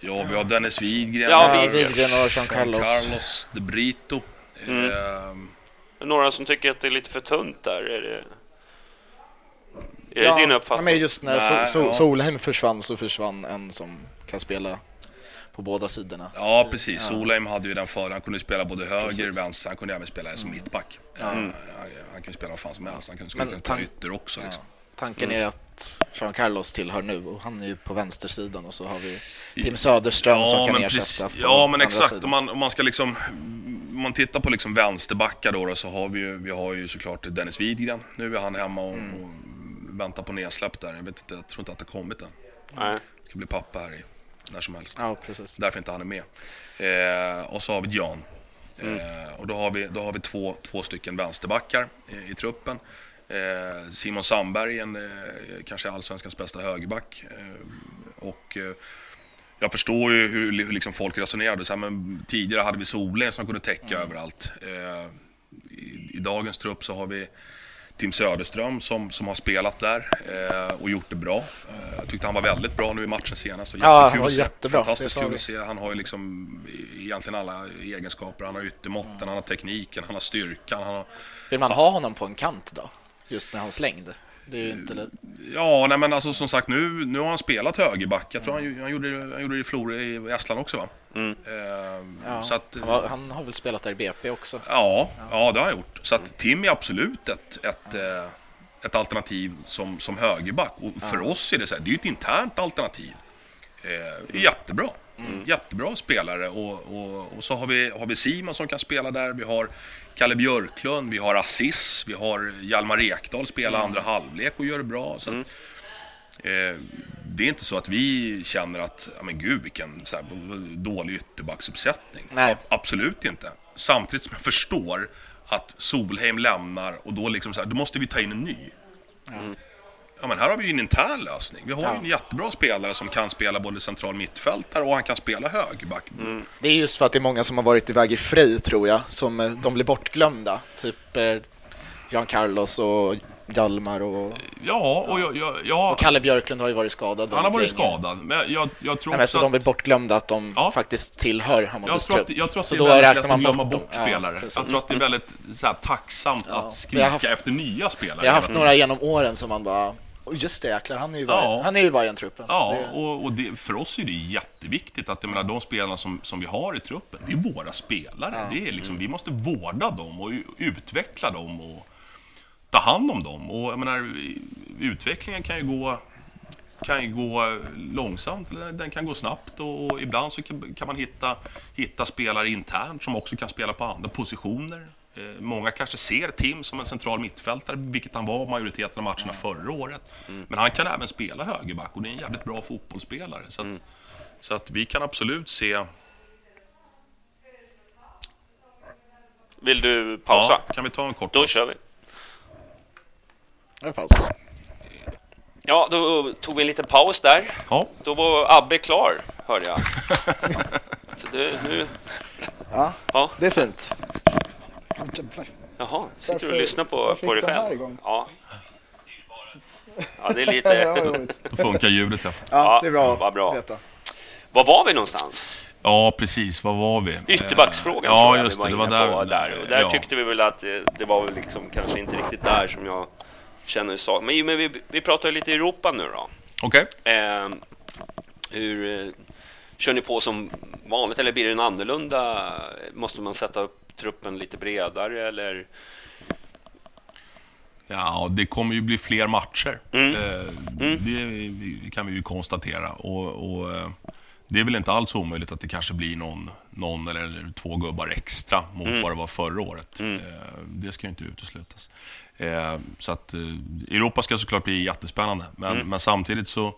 C: Ja, vi har Dennis Widgren.
D: Ja,
E: Ja,
D: Widgren.
E: Och Jean Carlos.
C: Carlos De Brito.
D: Mm.
C: Eh,
D: det några som tycker att det är lite för tunt där? Är det, är
E: Ja,
D: det din
E: ja,
D: uppfattning?
E: men just när
C: Nej,
E: so so
C: ja.
E: Solheim försvann så försvann en som kan spela på båda sidorna.
C: Ja, precis. Solheim hade ju den fördelen. Han kunde spela både höger
E: Precis.
C: och vänster. Han kunde även spela som mittback. Eh, Han, han kunde spela vad fan som helst. Han kunde, kunna ta ytter också. Liksom.
E: Tanken
D: Mm.
E: är att Jean Carlos tillhör nu och han är ju på vänstersidan och så har vi Tim Söderström som kan
C: men
E: ersätta
C: precis-
E: på
C: Ja, men exakt. Om man, om man ska liksom... Om man tittar på liksom vänsterbackar då, då så har vi ju, vi har ju såklart Dennis Widgren. Nu är han hemma och,
E: Mm.
C: och väntar på nedsläpp där. Jag vet inte, jag tror inte att det har kommit än.
D: Nej.
C: Ska bli pappa här i när som helst.
E: Ja, precis.
C: Därför inte han är med. Eh, och så har vi Jan. Eh, och då har vi, då har vi två, två stycken vänsterbackar i, i truppen. Eh, Simon Sandberg, en, eh, kanske allsvenskans bästa högerback. Eh, och eh, jag förstår ju hur, hur liksom folk resonerade. Så här, men tidigare hade vi Solén som kunde täcka överallt. Eh, i, I dagens trupp så har vi Tim Söderström som, som har spelat där eh, och gjort det bra. Eh, jag tyckte han var väldigt bra nu i matchen senast.
E: Ja, han var jättebra,
C: Fantastiskt kul
E: vi.
C: att se. Han har ju liksom i- egentligen alla egenskaper. Han har yttermåtten, han har tekniken, han har styrkan. Han har...
E: Vill man ha honom på en kant då? Just med hans längd? Det är ju inte... li-
C: Ja, nej men alltså som sagt nu, nu har han spelat högerback. Jag tror han, han, gjorde, han gjorde det i Florö i Estland också va?
D: Mm.
C: Eh,
E: Ja,
C: så att,
E: han, var, han har väl spelat där i BP också?
C: Ja, ja det har han gjort. Så att Tim är absolut ett, ett, eh, ett alternativ som, som högerback. Och för oss är det så här, det är ju ett internt alternativ. Eh, är jättebra. Jättebra spelare. Och, och, och så har vi, har vi Simon som kan spela där. Vi har Kalle Björklund, vi har Assis, vi har Hjalmar Ekdal spelar andra halvlek och gör det bra. Så att, eh, det är inte så att vi känner att, ja men gud vilken så här, dålig ytterbacksuppsättning.
E: Nej.
C: Absolut inte. Samtidigt som jag förstår att Solheim lämnar och då liksom så här, då måste vi ta in en ny. Ja men här har vi ju en intern lösning. Vi har ju en jättebra spelare som kan spela både central mittfältare och han kan spela högerback.
E: Det är just för att det är många som har varit iväg i fri, tror jag, som eh, de blir bortglömda. Typ eh, Jan Carlos och Hjalmar och,
C: Ja, och jag, jag, jag,
E: och Kalle Björklund har ju varit skadad.
C: han har varit
E: länge.
C: skadad. Men jag, jag tror
E: Nej, men så de
C: att-
E: blir bortglömda att de
C: Ja.
E: faktiskt tillhör
C: Jag
E: Hammarbys
C: tror, att,
E: trupp.
C: jag tror att
E: Så
C: det
E: då
C: är väldigt lätt
E: man
C: att glömma
E: bort dem.
C: bort
E: Ja,
C: spelare.
E: precis.
C: jag tror att det är väldigt så här, tacksamt
E: Ja.
C: att skrika
E: haft-
C: efter nya spelare.
E: Vi har haft några genom åren som man bara, just det jäklar, han är ju bara,
C: Ja.
E: han är ju bara i en truppen.
C: Ja,
E: Det-
C: och, och det, för oss är det jätteviktigt att jag menar, de spelarna som, som vi har i truppen, det är våra spelare. Det är liksom, vi måste vårda dem och utveckla dem och ta hand om dem. Och jag menar, utvecklingen kan ju gå kan ju gå långsamt, den kan gå snabbt och, ibland så kan, kan man hitta, hitta spelare internt som också kan spela på andra positioner. Eh, många kanske ser Tim som en central mittfältare, vilket han var majoriteten av matcherna förra året. Men han kan även spela högerback och det är en jävligt bra fotbollsspelare. Så att, så att vi kan absolut se...
D: Vill du pausa?
C: Ja, kan vi ta en kort
D: Då
C: paus?
D: kör vi.
E: Det paus.
D: Ja, då tog vi en liten paus där.
C: Ja,
D: Då var Abbe klar, hörde jag. Så det, nu...
G: Ja,
D: Ja,
G: det är fint.
D: Jaha, sitter du och lyssnar på, på dig själv?
G: igång?
D: Ja. Ja, det är
G: Ja,
D: lite...
C: då funkar ljudet i alla fall.
G: Ja, det är bra
D: vad bra.
G: att veta.
D: Var var vi någonstans?
C: Ja, precis. Var var vi?
D: Ytterbacksfrågan
C: Ja,
D: tror jag
C: just
D: vi var
C: det. Det var
D: inne
C: där.
D: på där. Och där
C: ja.
D: tyckte vi väl att det, det var väl liksom kanske inte riktigt där som jag känner sak. Men, men vi, vi pratar ju lite Europa nu då.
C: Okej.
D: Eh, hur eh, kör ni på som vanligt eller blir det en annorlunda? Måste man sätta upp truppen lite bredare eller?
C: Ja, det kommer ju bli fler matcher.
D: Mm.
C: Eh, Det kan vi ju konstatera. Och, och eh, det är väl inte alls omöjligt att det kanske blir någon, någon eller två gubbar extra mot
D: Mm.
C: vad det var förra året. Eh, Det ska ju inte uteslutas. Så att Europa ska såklart bli jättespännande. Men,
D: Mm.
C: men samtidigt så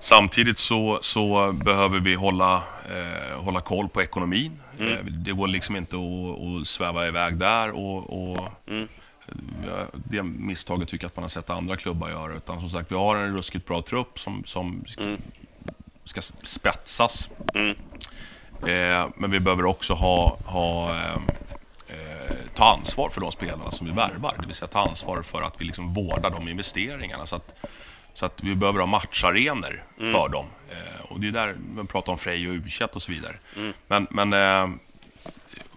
C: Samtidigt så, så behöver vi hålla, eh, hålla koll på ekonomin.
D: Mm.
C: Eh, det går liksom inte att, att sväva iväg där. Och, och
D: Mm.
C: Det misstaget tycker jag att man har sett andra klubbar göra. Utan som sagt, vi har en ruskigt bra trupp som, som ska,
D: Mm.
C: ska spetsas.
D: Mm.
C: Eh, men vi behöver också ha, ha eh, eh, ta ansvar för de spelarna som vi värvar. Det vill säga ta ansvar för att vi liksom vårdar de investeringarna. Så att, så att vi behöver ha matcharenor
D: Mm.
C: för dem. Eh, och det är där man pratar om Frej och u och så vidare.
D: Mm.
C: Men, men eh,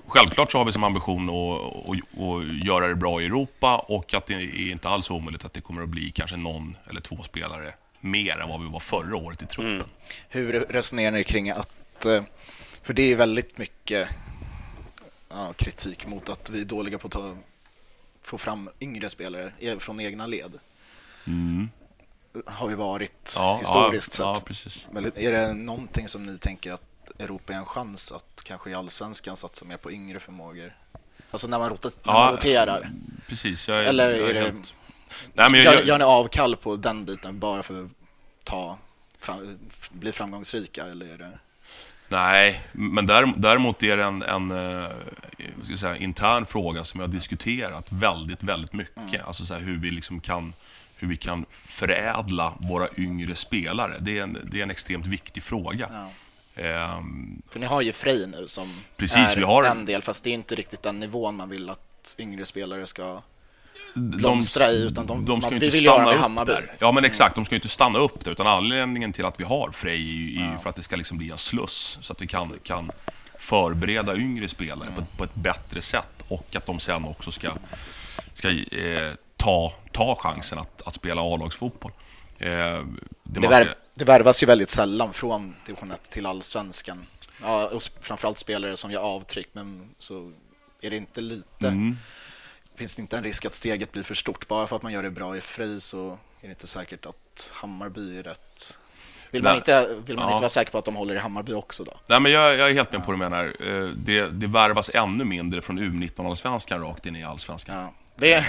C: Självklart så har vi som ambition att, att, att göra det bra i Europa och att det är inte alls omöjligt att det kommer att bli kanske någon eller två spelare mer än vad vi var förra året i truppen.
D: Mm.
E: Hur resonerar ni kring att, eh, för det är ju väldigt mycket ja, kritik mot att vi är dåliga på att ta, få fram yngre spelare från egna led.
C: Mm.
E: Har vi varit
C: Ja,
E: historiskt
C: ja, ja,
E: sett.
C: precis.
E: Men är det någonting som ni tänker att Europa är en chans att kanske i allsvenskan satsa mer på yngre förmågor? Alltså när man, rotat, när man roterar.
C: Precis. Jag är,
E: Eller
C: jag
E: är det-
C: helt... Nej, men jag,
E: gör, gör ni avkall på den biten bara för att ta fram, bli framgångsrika eller är det...
C: Nej, men däremot är det en, en eh, ska säga, intern fråga som jag har diskuterat väldigt, väldigt mycket. Mm. Alltså så här, hur vi liksom kan hur vi kan förädla våra yngre spelare. Det är en, det är en extremt viktig fråga. Ja.
E: Um, För ni har ju Frej nu som
C: precis, är vi har...
E: en del, fast det är inte riktigt den nivån man vill att yngre spelare ska blomstra i, utan de,
C: de ska
E: man,
C: inte
E: vi vill
C: stanna
E: göra
C: upp
E: Hammarby.
C: Där. Ja, men exakt. De ska inte stanna upp där, utan anledningen till att vi har Frej är ju för att det ska liksom bli en sluss, så att vi kan, kan förbereda yngre spelare mm. på, ett, på, ett, bättre sätt och att de sen också ska, ska eh, ta, ta chansen att, att spela A-lagsfotboll. Eh,
E: det, det, vär, det värvas ju väldigt sällan från division 1 till allsvenskan. Ja, och framförallt spelare som gör avtryck, men så är det inte lite... Mm. Finns det inte en risk att steget blir för stort? Bara för att man gör det bra i Frej så är det inte säkert att Hammarby är rätt vill man, inte, vill man ja. inte vara säker på att de håller i Hammarby också då?
C: Nej, men jag, jag är helt med på det du menar. Eh, det, det värvas ännu mindre från U19-allsvenskan rakt in i allsvenskan. Ja. Det... Eh,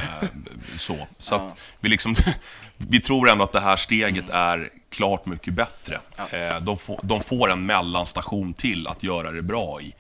C: så. Så ja. vi, liksom, vi tror ändå att det här steget mm. är klart mycket bättre. Ja. Eh, de, får, de får en mellanstation till att göra det bra i.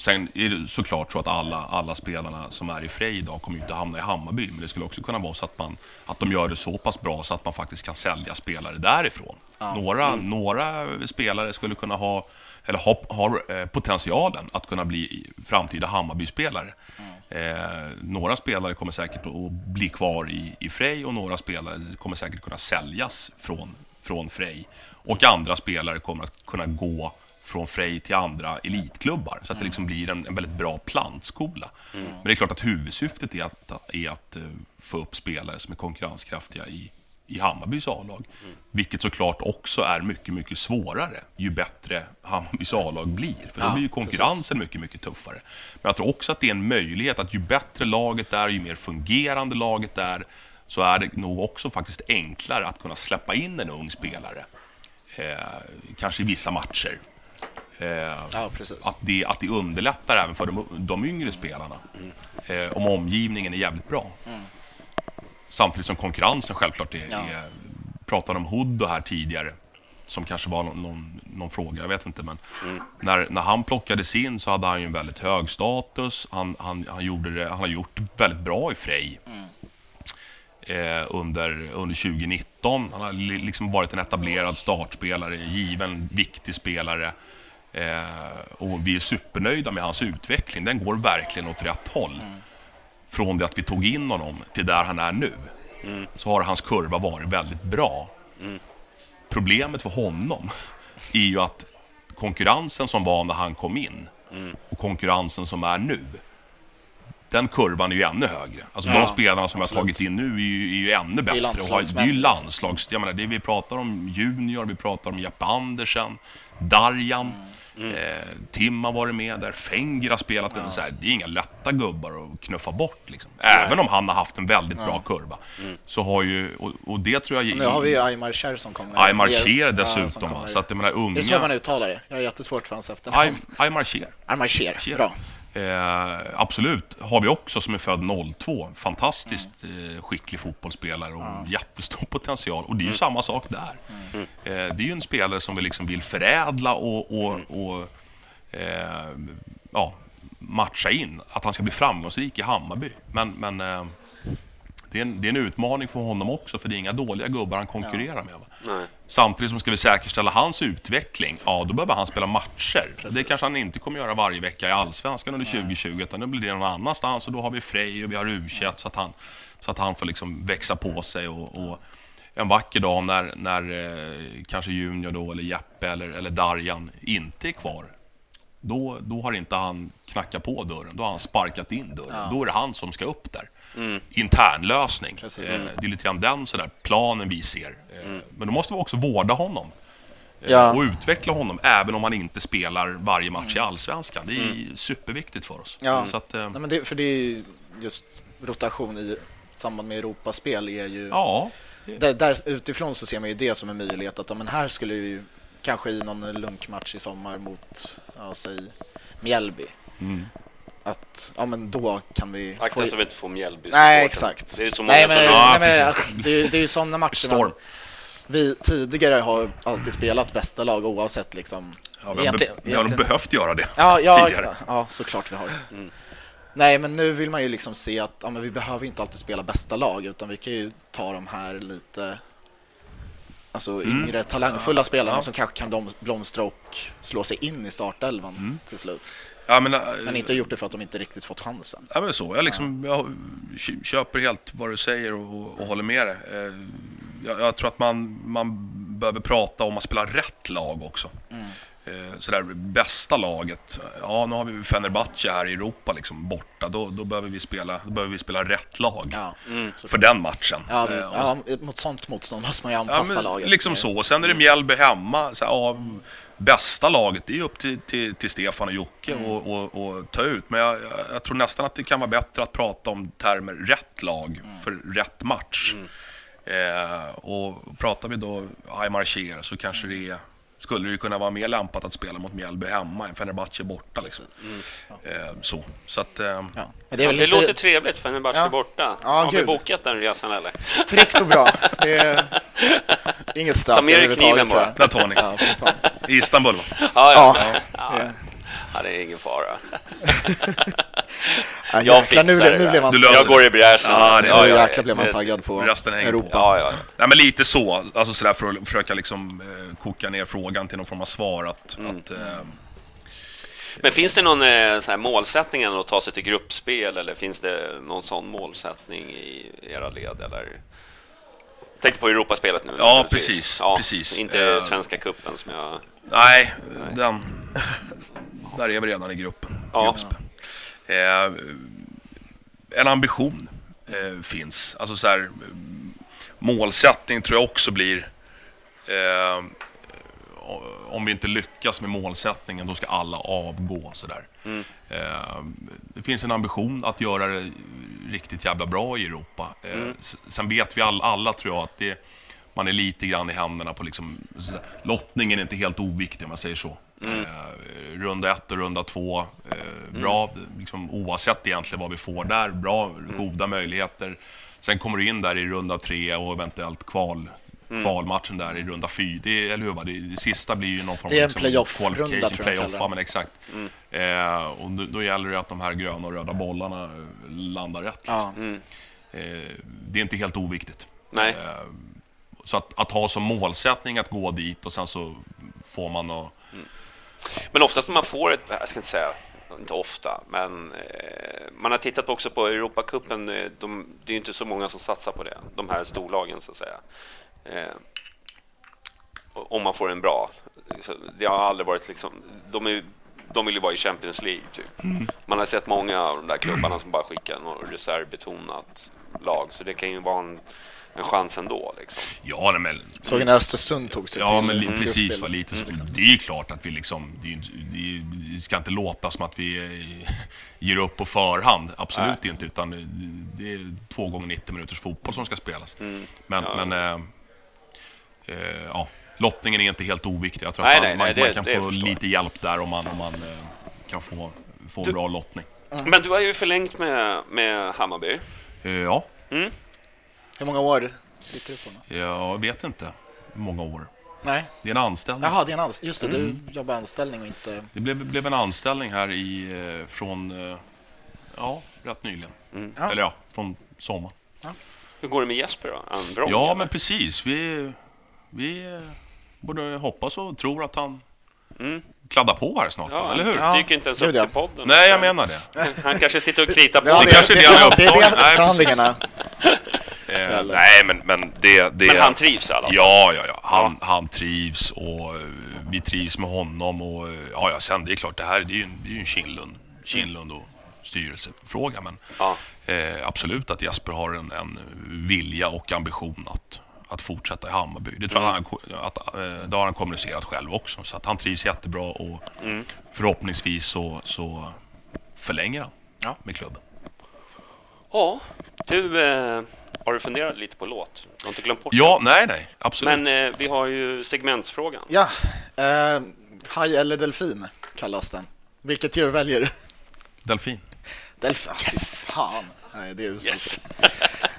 C: Sen är det såklart så att alla, alla spelarna som är i Frej idag kommer inte hamna i Hammarby. Men det skulle också kunna vara så att, man, att de gör det så pass bra så att man faktiskt kan sälja spelare därifrån. Ja. Några, mm. några spelare skulle kunna ha, eller ha, har eh, potentialen att kunna bli framtida Hammarby-spelare. Mm. Eh, några spelare kommer säkert att bli kvar i, i Frej och några spelare kommer säkert kunna säljas från, från Frej. Och andra spelare kommer att kunna gå från Frej till andra elitklubbar. Så att det liksom blir en, en väldigt bra plantskola. Mm. Men det är klart att huvudsyftet är att, är att uh, få upp spelare som är konkurrenskraftiga i, i Hammarbys A-lag. Mm. Vilket såklart också är mycket, mycket svårare ju bättre Hammarbys A-lag blir. För då ja, blir ju konkurrensen precis. mycket, mycket tuffare. Men jag tror också att det är en möjlighet att ju bättre laget är, ju mer fungerande laget är, så är det nog också faktiskt enklare att kunna släppa in en ung spelare. Eh, kanske i vissa matcher.
E: Eh, ja,
C: att, det, att det underlättar även för de, de yngre spelarna. Eh, om omgivningen är jävligt bra. Mm. Samtidigt som konkurrensen självklart är... Ja. är pratade om Huddo här tidigare, som kanske var någon, någon, någon fråga, jag vet inte. Men mm. när, när han plockades in så hade han ju en väldigt hög status. Han, han, han, gjorde det, han har gjort väldigt bra i Frej. Mm. Eh, under, under 2019. Han har liksom varit en etablerad startspelare, given, viktig spelare. Eh, och vi är supernöjda med hans utveckling. Den går verkligen åt rätt håll. Mm. Från det att vi tog in honom till där han är nu. Mm. Så har hans kurva varit väldigt bra. Mm. Problemet för honom är ju att konkurrensen som var när han kom in mm. och konkurrensen som är nu. Den kurvan är ju ännu högre. Alltså ja, de spelarna som absolut. har tagit in nu är ju, är ju ännu bättre. Det är ju landslags... Jag menar, det vi pratar om Junior, vi pratar om Jeppe Andersen, Darjan. Mm. Mm. Eh, Tim har varit med där, Fenger har spelat. Ja. Så här, det är inga lätta gubbar att knuffa bort. Liksom. Även om han har haft en väldigt ja. bra kurva. Mm. Så har ju, och, och, det tror jag...
E: Nu har vi ju Aymar Cher som kommer.
C: Aymar Cher dessutom. Ja, så att jag menar unga... Det är
E: så man uttalar det. Jag har jättesvårt för hans efternamn.
C: Aymar Cher.
E: Aymar Cher, bra.
C: Eh, absolut, har vi också som är född 02. Fantastiskt mm. eh, skicklig fotbollsspelare och ja. jättestor potential. Och det är ju mm. samma sak där. Mm. Eh, det är ju en spelare som vi liksom vill förädla och, och, mm. och eh, ja, matcha in. Att han ska bli framgångsrik i Hammarby. Men, men eh, det är, en, det är en utmaning för honom också, för det är inga dåliga gubbar han konkurrerar ja. med. Nej. Samtidigt som ska vi säkerställa hans utveckling, ja då behöver han spela matcher. Precis. Det kanske han inte kommer göra varje vecka i Allsvenskan under 2020, utan nu blir det någon annanstans och då har vi Frej och vi har u så att han, så att han får liksom växa på sig och, och en vacker dag när, när eh, kanske Junior då, eller Jeppe eller, eller Darjan inte är kvar, då, då har inte han knackat på dörren, då har han sparkat in dörren. Ja. Då är det han som ska upp där. Mm. Internlösning. Eh, det är lite grann den sådär planen vi ser. Eh, mm. Men då måste vi också vårda honom. Eh, ja. Och utveckla honom, även om han inte spelar varje match mm. i Allsvenskan. Det är mm. superviktigt för oss.
E: Ja, Så att, Nej, men det, för det är ju just rotation i samband med Europaspel är ju... Ja. Där, där, utifrån så ser man ju det som en möjlighet att men här skulle ju kanske i någon lunkmatch i sommar mot, ja, säg Mjällby. Mm att ja, men då kan vi...
D: Akta så vi inte får Mjällby
E: Nej, exakt. Det är så många nej, men, som... nej, men, alltså, det, det är ju sådana matcher
C: Storm.
E: vi tidigare har alltid spelat bästa lag oavsett liksom.
C: Ja, vi, har, be vi har behövt göra det
E: ja, ja, tidigare. Ja, såklart vi har. Mm. Nej, men nu vill man ju liksom se att ja, men vi behöver inte alltid spela bästa lag utan vi kan ju ta de här lite alltså mm. yngre talangfulla spelarna ja. som kanske kan blomstra och slå sig in i startelvan mm. till slut. Ja, men, äh, men inte gjort det för att de inte riktigt fått chansen.
C: Ja, men så. Jag, liksom, jag köper helt vad du säger och, och håller med dig. Eh, jag, jag, tror att man, man behöver prata om att spela rätt lag också. Mm. Eh, sådär, bästa laget. Ja, nu har vi Fenerbahce här i Europa liksom, borta. Då, då, behöver vi spela, då behöver vi spela rätt lag ja, mm. för den matchen.
E: Ja, eh, ja, mot sånt motstånd måste man ju anpassa ja, laget.
C: Liksom så. Sen är det Mjällby hemma. Så, ja, bästa laget, det är upp till, till, till Stefan och Jocke mm. och, och, och, ta ut. Men jag, jag, tror nästan att det kan vara bättre att prata om termer rätt lag mm. för rätt match. Mm. Eh, och pratar vi då Aymar Cher så kanske det är skulle det ju kunna vara mer lämpat att spela mot Mjällby hemma än Fenerbahce borta. Liksom. Mm. Eh, så. så att, eh, ja.
D: det, det lite... låter trevligt, Fenerbahce ja. borta. Ja, har vi bokat den resan eller?
E: Tryggt och bra. Det är inget straff
D: Ta med dig kniven bara.
C: Där tar ni. Ja, I Istanbul va?
D: Ja, ja. ja. ja. det är ingen fara.
E: Ja, jag fixar nu, det. Nu blev man,
D: jag går i bräschen.
E: Ja, det, ja, ja, jäklar blev man taggad på
C: Resten
E: Europa. På.
C: Ja, ja. Nej, men lite så, alltså sådär för att försöka liksom eh, koka ner frågan till någon form av svar. Att, mm. att eh,
D: men finns det någon eh, målsättning att ta sig till gruppspel eller finns det någon sån målsättning i era led? Eller? Tänk på Europaspelet nu.
C: Ja, precis. Ja, precis.
D: Inte uh, Svenska cupen som jag...
C: Nej, nej, den... Där är vi redan i gruppen. Ja. Eh, en ambition eh, finns. Alltså så här, målsättning tror jag också blir eh, om vi inte lyckas med målsättningen då ska alla avgå. Så mm. eh, det finns en ambition att göra det riktigt jävla bra i Europa. Eh, mm. Sen vet vi all, alla tror jag att det, man är lite grann i händerna på liksom, lottningen är inte helt oviktig om man säger så. Mm. Eh, runda ett och runda två, eh, bra mm. liksom, oavsett egentligen vad vi får där. Bra, mm. goda möjligheter. Sen kommer du in där i runda tre och eventuellt kval, mm. kvalmatchen där i runda fyra. Det, eller hur? Va? Det, det sista blir ju någon form
E: av liksom, playoff-runda
C: playoff, ja, men exakt. Mm. Eh, och då, då, gäller det att de här gröna och röda bollarna landar rätt. Liksom. Ja. Mm. Eh, det är inte helt oviktigt.
D: Nej.
C: Eh, så att, att, ha som målsättning att gå dit och sen så får man och
D: men oftast när man får ett, jag ska inte säga inte ofta, men eh, man har tittat också på Europacupen. Eh, de, det är inte så många som satsar på det, de här storlagen så att säga. Eh, om man får en bra. Det har aldrig varit liksom, de, är, de vill ju vara i Champions League. Typ. Mm. Man har sett många av de där klubbarna som bara skickar något reservbetonat lag, så det kan ju vara en en chans ändå. Liksom.
C: Ja, men...
E: Såg när Östersund tog sig
C: ja,
E: till
C: Ja, men precis. Var lite så. Mm. Det är ju klart att vi liksom... Det, det, det, ska inte låta som att vi eh, ger upp på förhand. Absolut Nej. inte. Utan det är två gånger 90 minuters fotboll som ska spelas. Mm. Men, ja. men äh, äh, ja, lottningen är inte helt oviktig. Jag tror nej, att man, nej, man, man kan få lite hjälp där om man, om man kan få, få du, bra lottning.
D: Men du har ju förlängt med, med Hammarby.
C: ja. Mm.
E: Hur många år sitter du på
C: nu? Jag vet inte hur många år.
E: Nej.
C: Det är en anställning.
E: Jaha, det är en anställning. Just det, mm. du jobbar anställning och inte...
C: Det blev, blev en anställning här i, eh, från, eh, ja, rätt nyligen. Mm. Ja. Eller ja, från sommaren. Ja.
D: Hur går det med Jesper då? En bra
C: ja, men precis. Vi, vi eh, både hoppas och tror att han mm. kladdar på här snart, ja, eller hur?
D: Ja. Dyker inte ens upp till podden.
C: Nej, jag menar det.
D: Han kanske sitter och kritar på.
C: Ja, det, det kanske är det han är
E: upptagen. Det är förhandlingarna.
C: Eh, nej, men, men det, det...
D: Men han trivs i alla fall?
C: Ja, ja, ja. Han, ja. han trivs och eh, vi trivs med honom. Och, eh, ja, ja, sen det är klart, det här det är ju, det är ju en Kinlund, Kinlund och styrelsefråga. Men ja. eh, absolut att Jesper har en, en vilja och ambition att, att fortsätta i Hammarby. Det, tror mm. han, att, eh, det har han kommunicerat själv också. Så att han trivs jättebra och mm. förhoppningsvis så, så förlänger han ja. med klubben.
D: Ja, du... Eh har du funderat lite på låt? Du har inte glömt bort
C: Ja, det. nej, nej, absolut.
D: Men eh, vi har ju segmentsfrågan.
E: Ja, eh, haj eller delfin kallas den. Vilket djur väljer du?
C: Delfin.
E: Delfin? Yes! Fan, nej det är uselt.
D: Yes.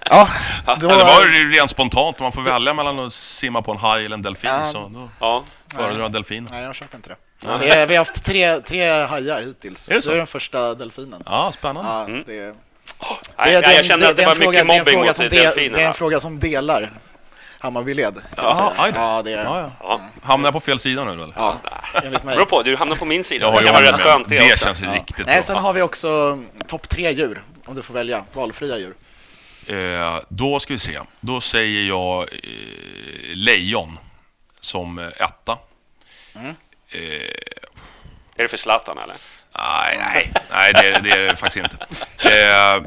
E: ja,
C: ja, det var rent spontant. Om man får välja mellan att simma på en haj eller en delfin ja. så då ja. föredrar jag delfin.
E: Nej, jag köper inte det. Ja. det är, vi har haft tre, tre hajar hittills.
C: Är det så?
E: Du är den första delfinen.
C: Ja, spännande. Ja,
E: mm. det,
D: det, det, jag kände att det, var mycket mobbing mot
E: delfinerna. Det är en fråga som delar Hammarbyled.
C: Jaha, ja, det är, ja, ja. Mm. Hamnar jag på fel sida nu eller?
D: Ja, enligt mig. Beror på, du hamnar på min sida.
C: Ja, det kan vara rätt skönt det, det känns ja. riktigt
E: Nej, bra. Sen har vi också topp tre djur, om du får välja. Valfria djur.
C: Eh, då ska vi se. Då säger jag eh, lejon som etta. Mm.
D: Eh, är det för Zlatan eller?
C: Nej, nej, nej det, det är det faktiskt inte. Eh,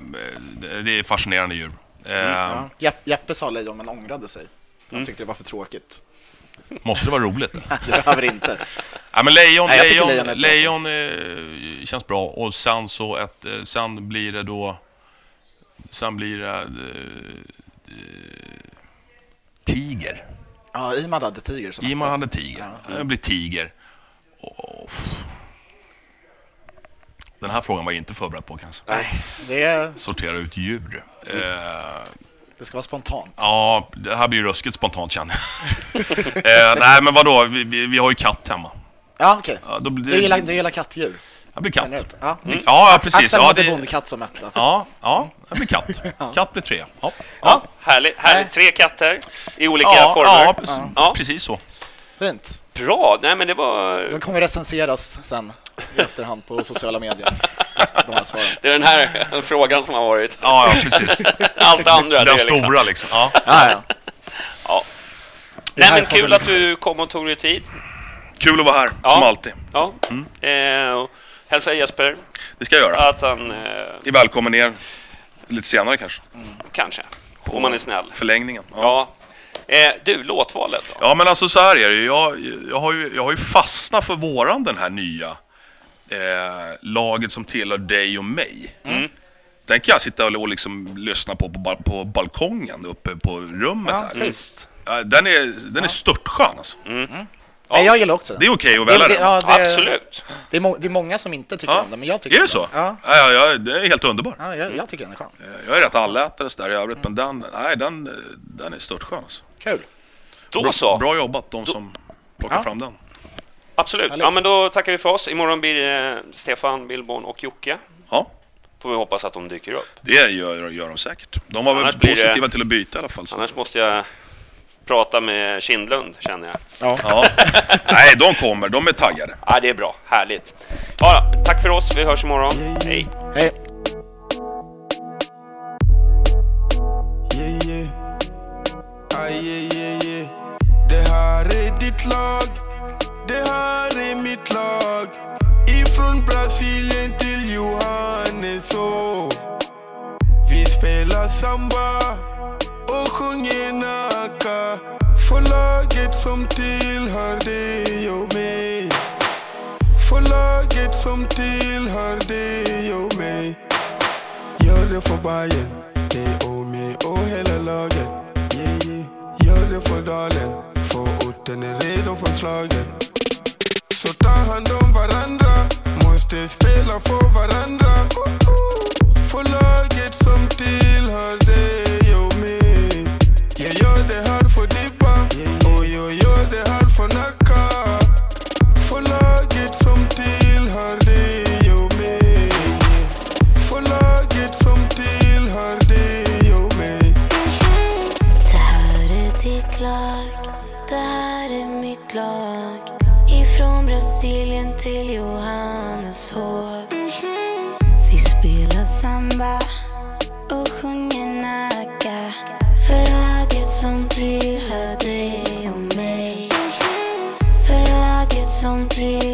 C: det är fascinerande djur.
E: Mm, ja. Jeppe sa lejon men ångrade sig. Han mm. tyckte det var för tråkigt.
C: Måste det vara roligt?
E: det behöver inte.
C: Ja, men lejon, Nej, lejon, lejon, lejon eh, känns bra. Och sen så ett, eh, sen blir det då... Sen blir det... Eh, tiger.
E: Ja, Iman hade tiger.
C: Iman hade tiger. Ja. Det blir tiger. Oh. Den här frågan var jag inte förberedd på kanske.
E: Nej, det är...
C: Sortera ut djur. Mm.
E: Eh, det ska vara spontant.
C: Ja, det här blir ju ruskigt spontant känner jag. eh, nej, men vadå? Vi, vi, vi har ju katt hemma.
E: Ja, okej. Okay. Ja, du, gillar, du gillar kattdjur?
C: Jag blir katt.
E: Ja,
C: mm. ja precis.
E: Axel
C: ja,
E: hade det... bondkatt som etta.
C: Ja, ja, jag blir katt. Katt blir tre. Ja,
D: ja. härligt. härligt. Tre katter i olika ja, former.
C: Ja, ja, precis så.
E: Fint.
D: Bra. Nej, men det var...
E: De kommer recenseras sen i efterhand på sociala medier.
D: De det är den här frågan som har varit.
C: Ja, ja precis.
D: Allt andra.
C: Den
D: det
C: liksom- stora liksom. liksom. Ja.
E: ja, ja.
D: ja. Nej, men kul att du kom och tog dig tid.
C: Kul att vara här, ja. som alltid.
D: Ja. Mm. Eh, hälsa Jesper.
C: Det ska jag göra.
D: Att han... Eh...
C: Är välkommen ner lite senare kanske.
D: Mm. Kanske. Om man är snäll.
C: Förlängningen.
D: Ja. ja. Eh, du, låtvalet då?
C: Ja, men alltså så här är det jag, jag, har ju, jag har ju fastnat för våran den här nya eh, laget som tillhör dig och mig. Mm. Den kan jag sitta och, liksom lyssna på, på på balkongen uppe på rummet
E: ja,
C: här. Visst. Den är, den är störtskön alltså.
D: Mm. Mm.
E: Ja. jag gillar också den.
C: Det är okej okay att välja
D: den. Ja, det, Absolut.
E: Det är, det är många som inte tycker
C: ja.
E: om den, men jag tycker
C: Är det så?
E: Ja.
C: Ja, ja, det är helt underbart.
E: Ja, jag, jag tycker den är skön.
C: Eh, jag är rätt allätare där i övrigt, mm. men den, nej, den, den är störtskön alltså.
E: Kul.
D: Då
C: bra,
D: så.
C: Bra jobbat de som plockar fram den.
D: Absolut. Ja, men då tackar vi för oss. Imorgon blir det Stefan, Billborn och Jocke.
C: Ja.
D: Får vi hoppas att de dyker upp.
C: Det gör, gör de säkert. De var annars väl positiva det... till att byta i alla fall.
D: Så. Annars måste jag prata med Kindlund, känner jag.
C: Ja. ja. Nej, de kommer. De är taggade.
D: Ja, det är bra. Härligt. Ja, tack för oss. Vi hörs imorgon. Hej.
E: Hej.
H: Yeah, yeah. Ah, yeah, yeah, yeah. Det här är ditt lag det här är mitt lag. Ifrån Brasilien till Johanneshov Vi spelar samba och sjunger naka. För laget som tillhör dig och mig. För laget som tillhör dig och mig. Gör det för Bajen, dig och mig och hela laget. Yeah, yeah. Gör det för dalen, för orten är redo för slaget så ta hand om varandra. Måste spela för varandra. För laget som tillhör dig och mig. Jag gör det här för Dippa. Och jag gör det här för Nacka. För laget som tillhör dig och mig. För laget som tillhör dig och mig.
I: Det här är ditt lag. Det här är mitt lag till Johanneshov. Vi spelar samba och sjunger nacka för laget som tillhör dig och mig. För laget som tillhör